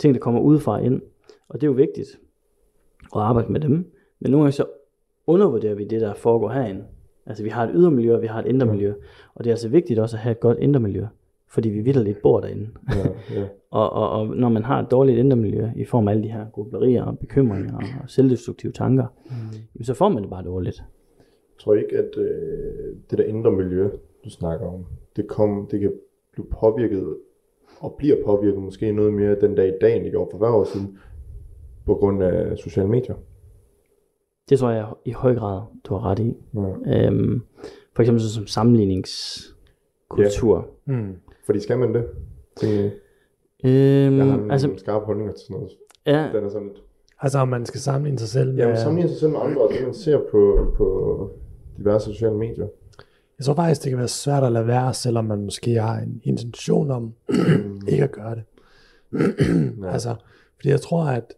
Ting, der kommer udefra og ind. Og det er jo vigtigt at arbejde med dem. Men nogle gange så undervurderer vi det, der foregår herinde. Altså vi har et ydre miljø, og vi har et indre miljø. Og det er altså vigtigt også at have et godt indre miljø. Fordi vi vidderligt bor derinde. Ja, ja. Og, og, og når man har et dårligt indre miljø, i form af alle de her grublerier og bekymringer og selvdestruktive tanker, mm. så får man det bare dårligt. Jeg tror ikke, at øh, det der indre miljø, du snakker om, det, kom, det kan blive påvirket, og bliver påvirket måske noget mere den dag i dag, end det gjorde for hver år siden, på grund af sociale medier. Det tror jeg i høj grad, du har ret i. Ja. Øhm, for eksempel så som sammenligningskultur. Mm. Fordi skal man det? Tænker jeg. Øhm, Jeg har nogle altså, altså, skarpe holdninger til sådan noget. ja, Den er sådan lidt... Altså om man skal sammenligne sig selv med... Ja, man sammenligner sig selv med andre, og det man ser på, på diverse sociale medier. Jeg tror faktisk, det kan være svært at lade være, selvom man måske har en intention om ikke at gøre det. Ja. Altså, fordi jeg tror, at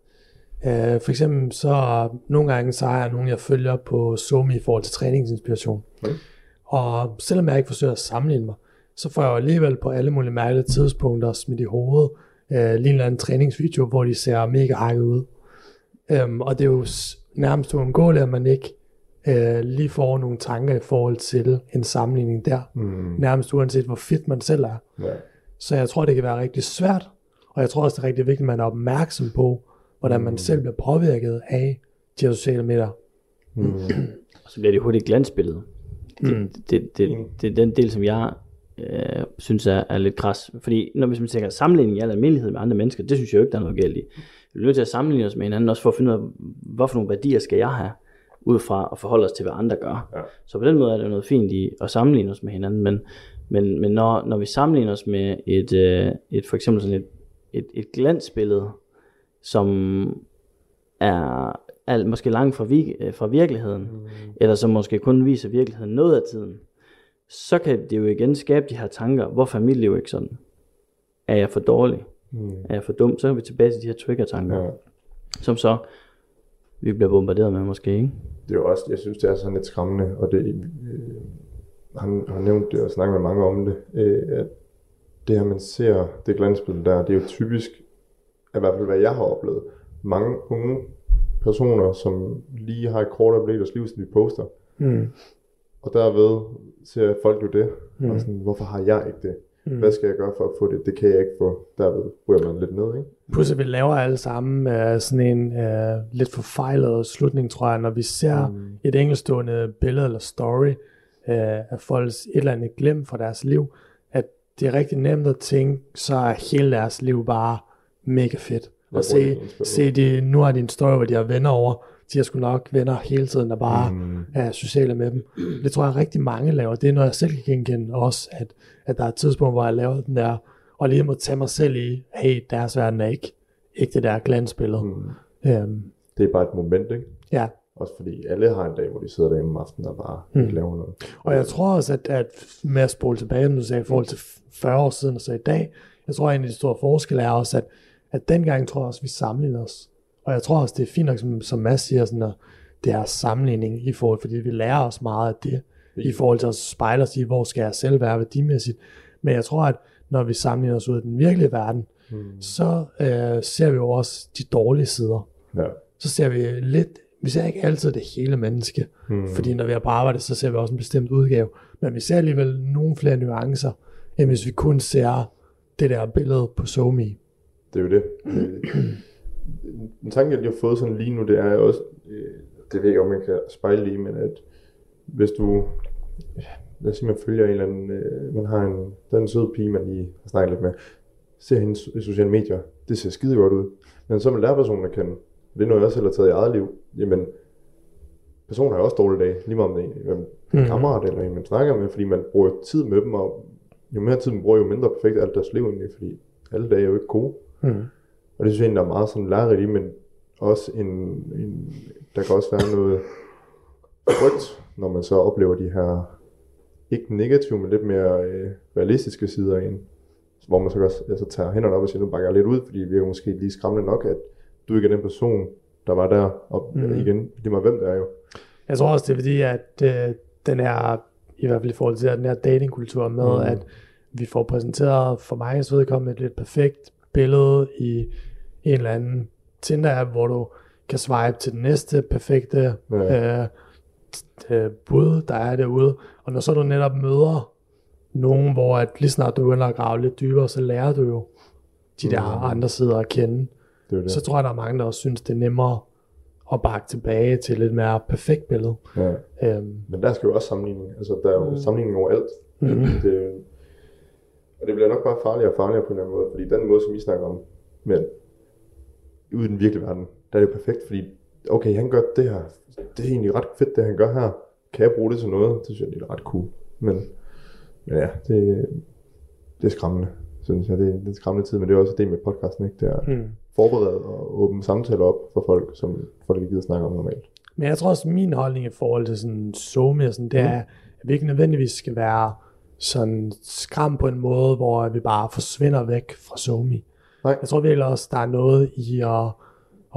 øh, for eksempel så nogle gange så har jeg nogen, jeg følger på Zoom i forhold til træningsinspiration. Okay. Og selvom jeg ikke forsøger at sammenligne mig, så får jeg jo alligevel på alle mulige mærkelige tidspunkter smidt i hovedet øh, lige en eller anden træningsvideo, hvor de ser mega hakket ud. Øhm, og det er jo nærmest uundgåeligt, at man ikke øh, lige får nogle tanker i forhold til en sammenligning der. Mm. Nærmest uanset hvor fit man selv er. Ja. Så jeg tror, det kan være rigtig svært, og jeg tror også, det er rigtig vigtigt, at man er opmærksom på, hvordan man selv bliver påvirket af de her sociale medier. Mm. så bliver det hurtigt glansbillede. Det, Mm. det, det, det, det er den del, som jeg øh, synes er, er lidt kras. Fordi når hvis man tænker sammenligning i al almindelighed med andre mennesker, det synes jeg jo ikke, der er noget galt i. Vi er nødt til at sammenligne os med hinanden, også for at finde ud af, hvorfor nogle værdier skal jeg have, ud fra at forholde os til, hvad andre gør. Ja. Så på den måde er der noget fint i at sammenligne os med hinanden, men, men, men når, når vi sammenligner os med et, øh, et for eksempel sådan et, et, et glansbillede, som er, er måske langt fra, vi, øh, fra virkeligheden, mm. eller som måske kun viser virkeligheden noget af tiden, så kan det jo igen skabe de her tanker, hvorfor er mit liv ikke sådan? Er jeg for dårlig? Mm. Er jeg for dum? Så er vi tilbage til de her trigger-tanker, ja. som så vi bliver bombarderet med måske, ikke? Det er jo også, jeg synes, det er sådan lidt skræmmende, og det, øh, han har nævnt det og snakket med mange om det, øh, at det her, man ser, det glansbillede der, det er jo typisk, i hvert fald hvad jeg har oplevet, mange unge personer, som lige har et kort øjeblik i deres liv, som de poster, Mm. og derved ser folk jo det, Mm. og sådan, hvorfor har jeg ikke det? Mm. Hvad skal jeg gøre for at få det? Det kan jeg ikke få. Derved ryger man lidt ned, ikke? Pludselig vi laver alle sammen uh, sådan en uh, lidt forfejlet slutning, tror jeg, når vi ser mm. et enkeltstående billede eller story uh, af folks et eller andet glemt fra deres liv, at det er rigtig nemt at tænke, så er hele deres liv bare mega fedt. Og se, se de, nu har de en story, hvor de har venner over. De har sgu nok venner hele tiden, der bare mm. er sociale med dem. Det tror jeg rigtig mange laver. Det er noget, jeg selv kan genkende også, at, at der er et tidspunkt, hvor jeg laver den der, og lige må tage mig selv i, hey, deres verden er ikke, ikke det der glansbillede. Mm. Øhm, Det er bare et moment, ikke? ja, Også fordi alle har en dag, hvor de sidder derhjemme om aftenen og bare mm. ikke laver noget. Og jeg tror også, at, at med at spole tilbage, som du sagde, i forhold til 40 år siden og så i dag, jeg tror, at en af de store forskelle er også, at, at dengang tror jeg også, at vi sammenligner os. Og jeg tror også, det er fint nok, som, som Mads siger, sådan, at det er sammenligning i forhold, fordi vi lærer os meget af det, i forhold til at spejle os i, hvor skal jeg selv være værdimæssigt. Men jeg tror, at når vi sammenligner os ud i den virkelige verden, mm. så øh, ser vi jo også de dårlige sider. Ja. Så ser vi lidt, vi ser ikke altid det hele menneske, mm. fordi når vi er på arbejde, så ser vi også en bestemt udgave, men vi ser alligevel nogle flere nuancer, end hvis vi kun ser det der billede på SoMe. Det er jo det. Øh, en tanke, jeg lige har fået sådan lige nu, det er også, øh, det ved jeg ikke, om man kan spejle lige, men at hvis du, sige, man følger en eller anden, øh, man har en, der er en sød pige, man lige har snakket lidt med, ser hende i sociale medier, det ser skide godt ud. Men så man lærer personen at kende, og det er noget, jeg også selv har taget i eget liv, jamen, personen har jo også dårlige dage, lige meget om det er en Mhm. kammerat eller en, man snakker med, fordi man bruger tid med dem, og jo mere tid man bruger, jo mindre perfekt er alt deres liv egentlig, fordi alle dage er jo ikke gode. Mm. Og det synes jeg egentlig, der er meget sådan lærerigt i, men også en, en, der kan også være noget frygt, når man så oplever de her, ikke negative, men lidt mere øh, realistiske sider en. Hvor man så også altså, tager hænderne op og siger, nu bakker jeg lidt ud, fordi det virker måske lige skræmmende nok, at du ikke er den person, der var der, og mm. igen, lige meget hvem det er jo. Jeg tror også, det er fordi, at øh, den her, i hvert fald i forhold til den her datingkultur med, Mm. at vi får præsenteret for mig vedkommende et lidt perfekt billede i en eller anden Tinder-app, hvor du kan swipe til den næste perfekte Ja. øh, øh, bud, der er derude. Og når så du netop møder nogen, hvor at lige snart du begynder at grave lidt dybere, så lærer du jo de der Mm. andre sider at kende. Det det. Så tror jeg, der er mange, der også synes, det er nemmere at bakke tilbage til et lidt mere perfekt billede. Ja. Øhm, Men der skal jo også sammenligning. Altså, der er jo Mm. mm. sammenligning overalt. Mhm. Det, og det bliver nok bare farligere og farligere på en eller anden måde, fordi den måde, som I snakker om, men ude i den virkelige verden, der er det jo perfekt, fordi okay, han gør det her, det er egentlig ret fedt, det han gør her. Kan jeg bruge det til noget? Det synes jeg, det er ret cool. Men, men ja, det, det er skræmmende, synes jeg. Det, er- det er en skræmmende tid, men det er også det med podcasten, ikke? Det er Mm. forberede og åbne samtaler op for folk, som folk ikke gider snakke om normalt. Men jeg tror også, min holdning i forhold til sådan SoMe sådan, det Mm. er, at vi ikke nødvendigvis skal være sådan skræmt på en måde, hvor vi bare forsvinder væk fra SoMe. Nej. Jeg tror virkelig også, der er noget i at,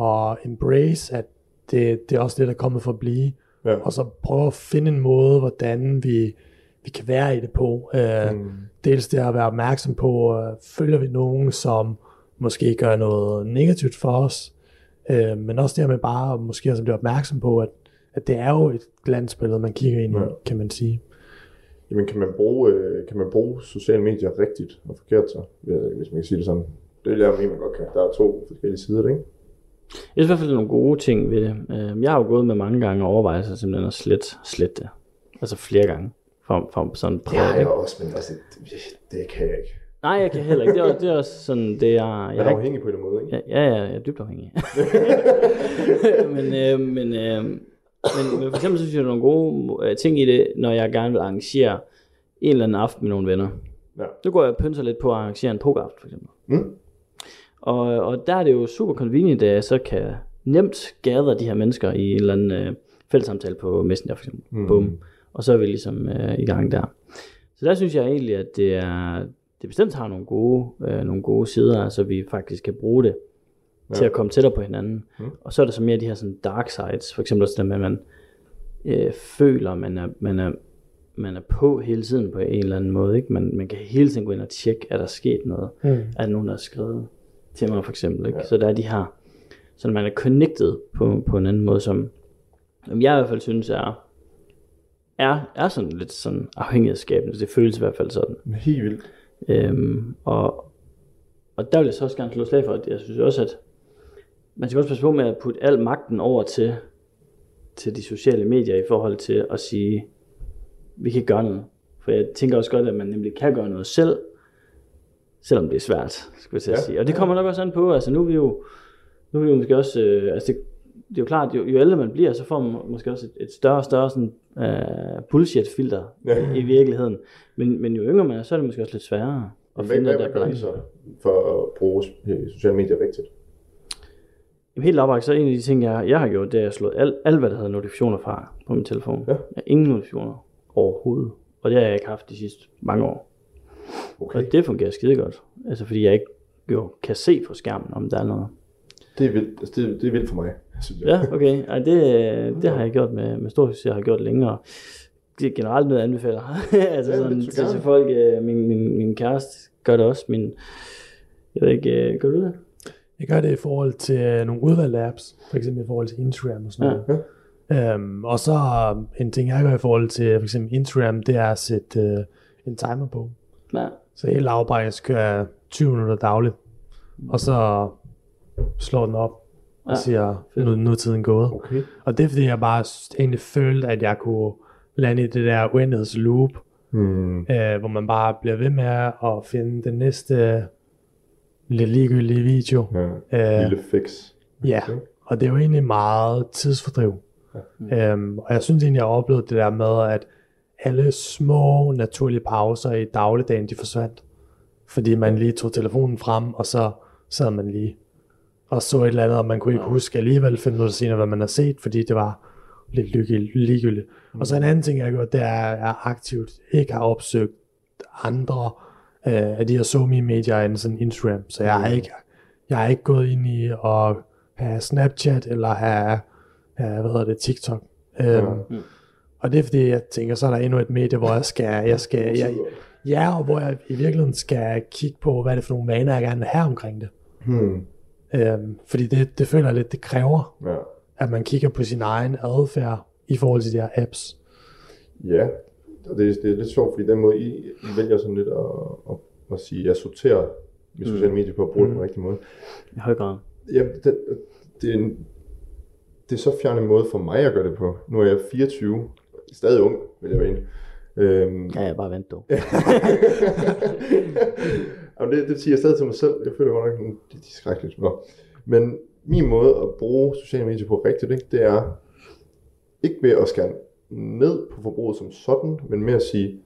at embrace, at det, det er også det, der er kommet for at blive. Ja. Og så prøve at finde en måde, hvordan vi, vi kan være i det på. Uh, Mm. Dels det at være opmærksom på, uh, følger vi nogen, som måske gør noget negativt for os, uh, men også det med bare måske at blive opmærksom på, at, at det er jo et glansbillede, man kigger ind i, Ja. kan man sige. Jamen, kan man bruge, øh, kan man bruge sociale medier rigtigt og forkert så, øh, hvis man kan sige det sådan? Det jeg mene, man godt kan. Der er to forskellige sider, ikke? Jeg synes i hvert fald, nogle gode ting ved det. Øh, Jeg har jo gået med mange gange overvejelser simpelthen at slette, slette det. Altså flere gange. For, for sådan Det har jeg også, men altså, det, det kan jeg ikke. Nej, jeg kan heller ikke. Det er, også- det er også sådan, det er... Jeg Jeg er afhængig på en måde, ikke? ja, ja, jeg er dybt afhængig. men, øh, men, øh, men, men for eksempel synes jeg, der er nogle gode øh, ting i det, når jeg gerne vil arrangere en eller anden aften med nogle venner. Ja. Så går jeg og pynser lidt på at arrangere en pokeraften, for eksempel. Mm. Og, og der er det jo super convenient, at jeg så kan nemt gather de her mennesker i en eller anden øh, fællessamtale på Messenger, for eksempel. Mm. Bum. Og så er vi ligesom øh, i gang der. Så der synes jeg egentlig, at det er det bestemt har nogle gode, øh, nogle gode sider, så vi faktisk kan bruge det ja. til at komme tættere på hinanden. Mm. Og så er der så mere de her sådan dark sides, for eksempel også det med, at man øh, føler, man er, man, er, man er på hele tiden på en eller anden måde. Ikke? Man, man kan hele tiden gå ind og tjekke, er der sket noget? Mm. Er der nogen, der har skrevet til mig for eksempel? Ikke? Ja. Så der er de her, så man er connected på, på en anden måde, som, som jeg i hvert fald synes er, er, er sådan lidt sådan afhængighedsskabende. Det føles i hvert fald sådan. Helt vildt. Øhm, og, og der vil jeg så også gerne slå slag for, at jeg synes også, at man skal også passe på med at putte al magten over til, til de sociale medier i forhold til at sige, vi kan gøre noget. For jeg tænker også godt, at man nemlig kan gøre noget selv, selvom det er svært, skulle jeg til at Ja. sige. Og det kommer nok også an på, altså nu er vi jo, nu er vi jo måske også, øh, altså det, det er jo klart, jo, jo ældre man bliver, så får man måske også et, et større og større sådan, øh, bullshit-filter Ja. i, i virkeligheden. Men, men jo yngre man er, så er det måske også lidt sværere at Hvad, finde hvad, den der så for at bruge øh, sociale medier rigtigt? Jamen, helt opragt, så en af de ting, jeg, jeg har gjort, det er at slå alt, alt, hvad der hedder notifikationer fra på min telefon. Ja. Jeg har ingen notifikationer overhovedet. Og det har jeg ikke haft de sidste mange år. Okay. Og det fungerer skide godt. Altså fordi jeg ikke jo kan se på skærmen, om der er noget. Det er vildt, altså, det, det er vildt for mig, synes jeg. Ja, okay. Ej, det, det har jeg gjort med, med stor succes. Jeg har gjort længere. Det er generelt noget, jeg anbefaler. altså Ja, sådan, det til, folk. øh, Min, min, min kæreste gør det også. Min, jeg ved ikke, øh, gør du det? Jeg gør det i forhold til øh, nogle udvalgte apps, for eksempel i forhold til Instagram og sådan Ja. noget. Øhm, og så en ting, jeg gør i forhold til for eksempel Instagram, det er at sætte øh, en timer på. Ja. Så helt lavbare, jeg skal køre 20 minutter dagligt, og så slår den op og Ja, siger, nu, nu er tiden gået. Okay. Og det er fordi, jeg bare egentlig følte, at jeg kunne lande i det der uendelighedsloop, Hmm. øh, hvor man bare bliver ved med at finde den næste lidt ligegyldige video. Ja. Øh, Lille fix. Ja, og det er jo egentlig meget tidsfordriv. Ja. Øhm, og jeg synes egentlig, jeg har oplevet det der med, at alle små naturlige pauser i dagligdagen, de forsvandt. Fordi man lige tog telefonen frem, og så sad man lige og så et eller andet, og man kunne ikke huske alligevel fem minutter senere, hvad man har set, fordi det var lidt ligegyldigt. Mm. Og så en anden ting, jeg har gjort, det er, at jeg aktivt ikke har opsøgt andre øh, af de her somi medier end sådan Instagram. Så jeg har ikke, jeg har ikke gået ind i at have Snapchat eller have, have hvad hedder det, TikTok. Øhm, Mm. Og det er fordi, jeg tænker, så er der endnu et medie, hvor jeg skal, jeg skal, jeg, ja, og hvor jeg i virkeligheden skal kigge på, hvad er det for nogle vaner, jeg gerne vil have omkring det. Hmm. Øhm, fordi det, det føler jeg lidt, det kræver, Ja. at man kigger på sin egen adfærd i forhold til de her apps. Ja, og det, det er lidt sjovt, fordi den måde, I, I vælger sådan lidt at, at, at sige, at jeg sorterer mit sociale medier på at bruge det på den rigtige måde. I høj grad. Ja, det, det, er en, det er så fjern en måde for mig at gøre det på. Nu er jeg 24, stadig ung, vil jeg mene. Øhm, Ja, jeg bare vent dog. Jamen, det, det siger jeg stadig til mig selv. Jeg føler godt nok, det er skrækkeligt. Nå. Men min måde at bruge sociale medier på rigtigt, ikke, det er ikke ved at skære ned på forbruget som sådan, men med at sige,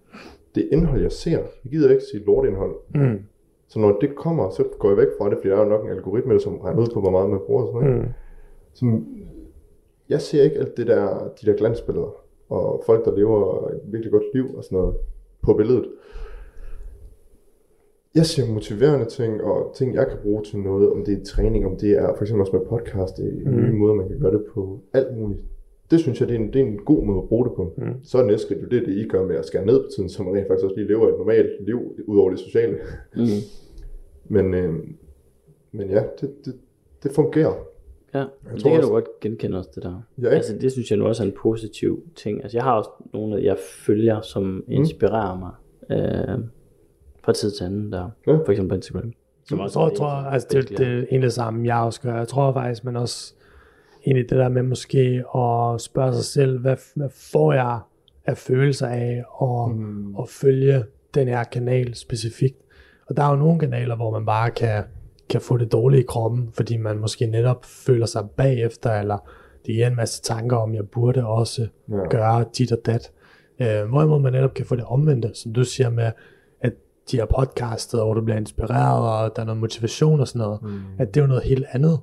det indhold, jeg ser, jeg gider ikke sige lortindhold. Mm. Så når det kommer, så går jeg væk fra det, fordi der er jo nok en algoritme, som regner ud på, hvor meget man bruger og sådan noget. Mm. Som, jeg ser ikke alt det der, de der glansbilleder, og folk, der lever et virkelig godt liv og sådan noget på billedet. Jeg ser motiverende ting, og ting, jeg kan bruge til noget, om det er træning, om det er for eksempel også med podcast, det er Mm. nye måder, man kan gøre det på, alt muligt. Det synes jeg, det er en, det er en god måde at bruge det på. Mm. Så er næste skridt jo det, det I gør med at skære ned på tiden, så man rent faktisk også lige lever et normalt liv, ud over det sociale. Mm. Men, øh, men ja, det, det, det fungerer. Ja, Jeg det tror kan også- du godt genkende også, det der. Ja, ikke? altså, det synes jeg nu også er en positiv ting. Altså, jeg har også nogle, jeg følger, som inspirerer mig øh, fra tid til anden der. Ja. For eksempel på Instagram. Som Jeg også tror, jeg tror en- altså, det, det er egentlig det samme, jeg også gør. Jeg tror faktisk, man også egentlig det der med måske at spørge sig selv, hvad, hvad får jeg af følelser af at, mm. at følge den her kanal specifikt. Og der er jo nogle kanaler, hvor man bare kan, kan få det dårligt i kroppen, fordi man måske netop føler sig bagefter, eller det giver en masse tanker om, jeg burde også Ja. gøre dit og dat. Øh, hvorimod man netop kan få det omvendte, som du siger med, at de her podcastet, hvor du bliver inspireret, og der er noget motivation og sådan noget, mm. at det er jo noget helt andet,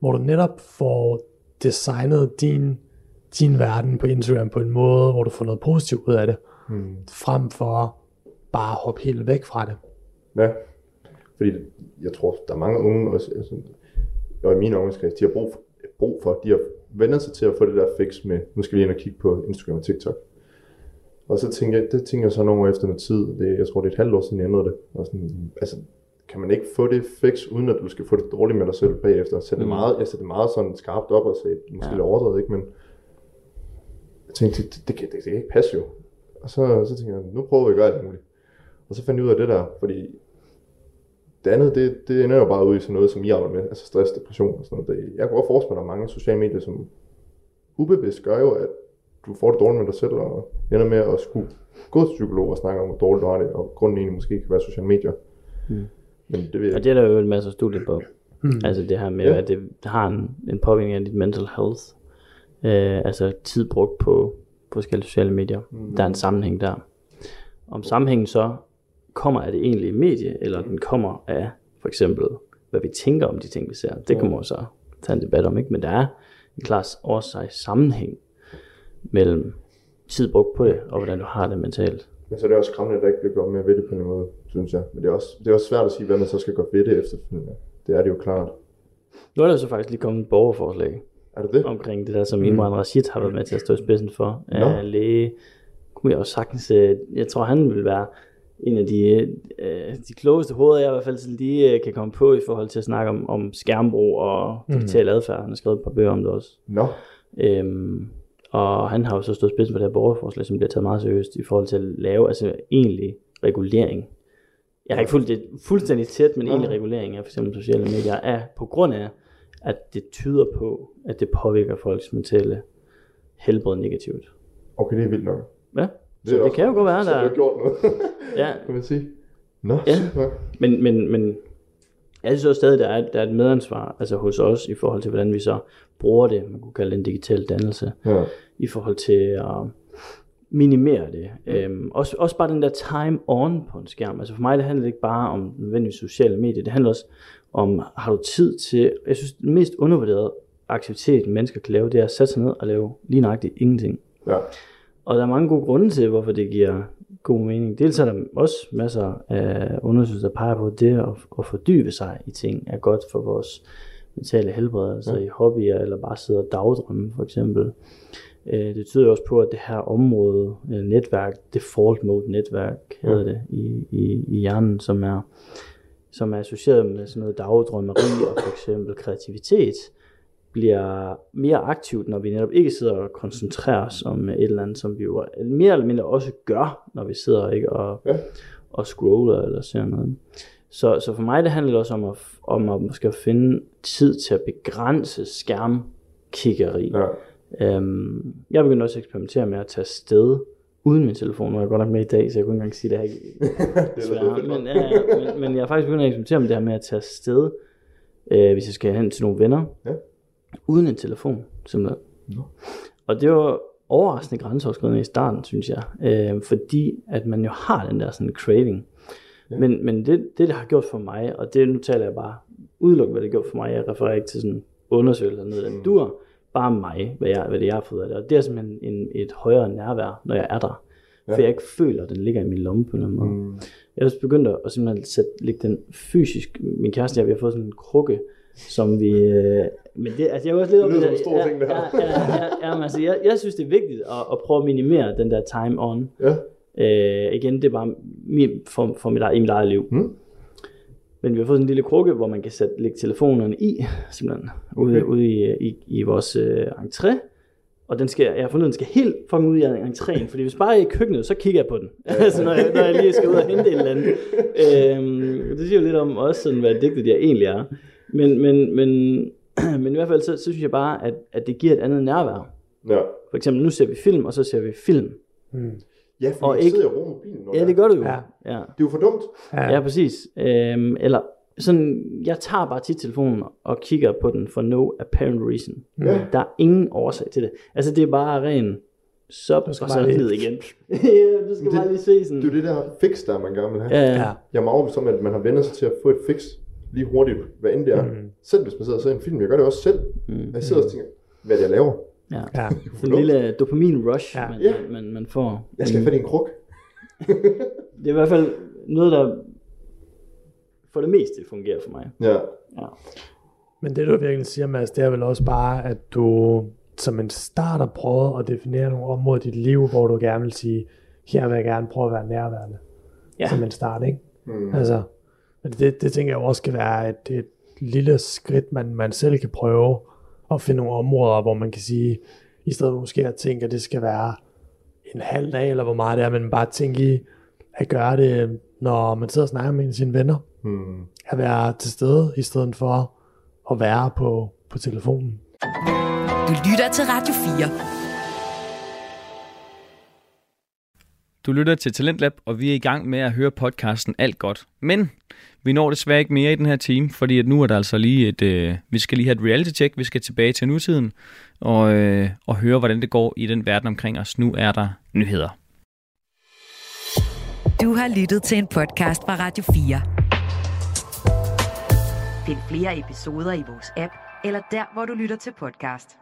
hvor du netop får designet din, din verden på Instagram på en måde, hvor du får noget positivt ud af det, Mm. frem for bare at hoppe helt væk fra det. Ja, fordi jeg tror, der er mange unge, også, og i min ungdomskreds, de har brug for, brug for, de har vendt sig til at få det der fix med, nu skal vi ind og kigge på Instagram og TikTok. Og så tænker jeg, det tænker jeg så nogle år efter noget tid, det, jeg tror det er et halvt år siden jeg ændrede det, og sådan, altså, kan man ikke få det fix, uden at du skal få det dårligt med dig selv bagefter? Så det Mm. meget, jeg sætter det meget sådan skarpt op og sagde, måske Ja. lidt overdrevet, ikke? Men jeg tænkte, det, det, det, det, det kan ikke passe jo. Og så, så tænkte jeg, nu prøver vi at gøre alt muligt. Og så fandt jeg ud af det der, fordi det andet, det, det ender jo bare ud i sådan noget, som I arbejder med, altså stress, depression og sådan noget. Jeg kunne godt forestille mig, at mange sociale medier, som ubevidst gør jo, at du får det dårligt med dig selv, og ender med at skulle gå til psykolog og snakke om, hvor dårligt du har det, og grunden egentlig måske kan være sociale medier. Mm. Men det ved jeg Og det er der jo en masse studier på. Hmm. Altså det her med, Ja. ja. at det har en, en påvirkning af dit mental health. Øh, altså tid brugt på forskellige sociale medier. Mm. Der er en sammenhæng der. Om sammenhængen så kommer af det egentlige medie, eller den kommer af for eksempel, hvad vi tænker om de ting, vi ser. Det kan man jo så tage en debat om, ikke? Men der er en klar årsag sammenhæng mellem tid brugt på det, og hvordan du har det mentalt. Men så er det også skræmmende, at der ikke bliver gjort mere ved det på en måde, synes jeg. Men det er også, det er også svært at sige, hvad man så skal gøre ved det efterfølgende. Det er det jo klart. Nu er der så faktisk lige kommet et borgerforslag Er det det? omkring det der, som Imran Rashid har været med til at stå i spidsen for. Nå. læge, kunne jeg også sagtens, øh, jeg tror han vil være en af de, øh, de klogeste hoveder, jeg i hvert fald sådan lige øh, kan komme på i forhold til at snakke om, om skærmbrug og digital adfærd. Han har skrevet et par bøger om det også. Nå, Øhm, og han har jo så stået spidsen for det her borgerforslag, som bliver taget meget seriøst i forhold til at lave altså egentlig regulering. Jeg har ikke fulgt det fuldstændig tæt, men egentlig regulering af for eksempel sociale medier er på grund af, at det tyder på, at det påvirker folks mentale helbred negativt. okay, det er vildt nok. Ja, så det, kan jo godt være, Så der det har gjort noget, ja, kan man sige. Nå, Ja. Men, men, men jeg synes også stadig, der er, der er et medansvar altså hos os i forhold til, hvordan vi så bruger det, man kunne kalde det en digital dannelse, Ja. i forhold til at minimere det. Øhm, også, også bare den der time on på en skærm. Altså for mig, det handler ikke bare om nødvendigvis sociale medier, det handler også om, har du tid til, jeg synes, den mest undervurderede aktivitet, mennesker kan lave, det er at sætte sig ned og lave lige nøjagtigt ingenting. Ja. Og der er mange gode grunde til, hvorfor det giver god mening. Dels er der også masser af undersøgelser, der peger på, at det at, at fordybe sig i ting er godt for vores mentale helbred, altså i hobbyer, eller bare sidde og dagdrømme for eksempel. Øh, Det tyder jo også på, at det her område, øh, netværk, default mode netværk, hedder det i, i, i hjernen, som er, som er associeret med sådan noget dagdrømmeri og for eksempel kreativitet, bliver mere aktivt, når vi netop ikke sidder og koncentrerer os om et eller andet, som vi jo mere eller mindre også gør, når vi sidder ikke og, Ja. og scroller eller ser noget. Så, så for mig det handler også om at, om at måske at finde tid til at begrænse skærmkiggeri. Ja. Øhm, jeg begyndte også at eksperimentere med at tage sted uden min telefon. Nu er jeg godt nok med i dag, så jeg kunne ikke engang sige det her. Det er men, ja, ja, men, men jeg har faktisk begyndt at eksperimentere med det her med at tage afsted, øh, hvis jeg skal hen til nogle venner, Ja. Uden en telefon, simpelthen. Nå. Og det var overraskende grænseoverskridende i starten, synes jeg, øh, fordi at man jo har den der sådan craving. Ja. Men, men det, det, det har gjort for mig, og det nu taler jeg bare udelukkende, hvad det har gjort for mig, jeg refererer ikke til sådan undersøgelser noget, Mm. det dur bare mig, hvad, jeg, hvad det jeg har fået af det, og det er simpelthen en, et højere nærvær, når jeg er der, Ja. for jeg ikke føler, at den ligger i min lomme på en eller anden måde. Mm. Jeg har også begyndt at at simpelthen sætte, lægge den fysisk, min kæreste jeg, vi har fået sådan en krukke, som vi, øh, men det, altså jeg er også lidt Det i lyder som en stor ja, ting, det her. Ja, ja, ja, ja, men altså jeg, jeg synes det er vigtigt at, at prøve at minimere den der time on. Ja. Øh, igen, det er bare min, for, for mit, i mit eget liv. Mm. Men vi har fået sådan en lille krukke, hvor man kan sætte, lægge telefonerne i, simpelthen, ude, Okay. ude i, i, i vores øh, entré. Og den skal, jeg har fundet, den skal helt fucking ud af entréen, fordi hvis bare jeg er i køkkenet, så kigger jeg på den. altså når jeg, når jeg lige skal ud og hente et eller andet. Øhm, det siger jo lidt om også sådan, hvad digtet jeg egentlig er. Men, men, men, men i hvert fald, så, så synes jeg bare, at, at det giver et andet nærvær. Ja. For eksempel, nu ser vi film, og så ser vi film. Ja, fordi Og og ikke- sidder og bruger mobilen. Ja, det gør du jo. Ja. ja. Det er jo for dumt. Ja. Ja, præcis. Øhm, eller sådan, jeg tager bare tit telefonen og kigger på den for no apparent reason. Ja. Der er ingen årsag til det. Altså, det er bare ren sub, skal og så bare lige- ned igen. ja, du skal Det- bare lige se sådan. Det er jo det der fix, der man gerne vil have. ja, ja. Ja. Jeg er meget overbevist om, at man har vendt sig til at få et fix lige hurtigt, hvad end det er. Mm. Selv hvis man sidder og ser en film. Jeg gør det også selv. Mm. Jeg sidder og tænker, hvad det, jeg laver? ja. Ja. En lille dopamin rush, Ja. man, Ja. man, man, man får. Jeg skal have en kruk. Det er i hvert fald noget, der for det meste fungerer for mig. Ja. Ja. Men det du virkelig siger, Mads, det er vel også bare, at du som en starter prøver at definere nogle områder i dit liv, hvor du gerne vil sige, her vil jeg gerne prøve at være nærværende. Ja. Som en start, ikke? Mm. Altså, men det, det tænker jeg også skal være et, et lille skridt, man, man selv kan prøve at finde nogle områder, hvor man kan sige, i stedet for måske at tænke, at det skal være en halv dag, eller hvor meget det er, men bare tænke i at gøre det, når man sidder og snakker med sine venner. Mm. At være til stede, i stedet for at være på, på telefonen. Du lytter til Radio Du lytter til Talentlab, og vi er i gang med at høre podcasten Alt Godt. Men vi når desværre ikke mere i den her time, fordi at nu er der altså lige et, øh, vi skal lige have et reality check, vi skal tilbage til nutiden og, øh, og høre, hvordan det går i den verden omkring os. Nu er der nyheder. Du har lyttet til en podcast fra Radio 4. Find flere episoder i vores app, eller der, hvor du lytter til podcast.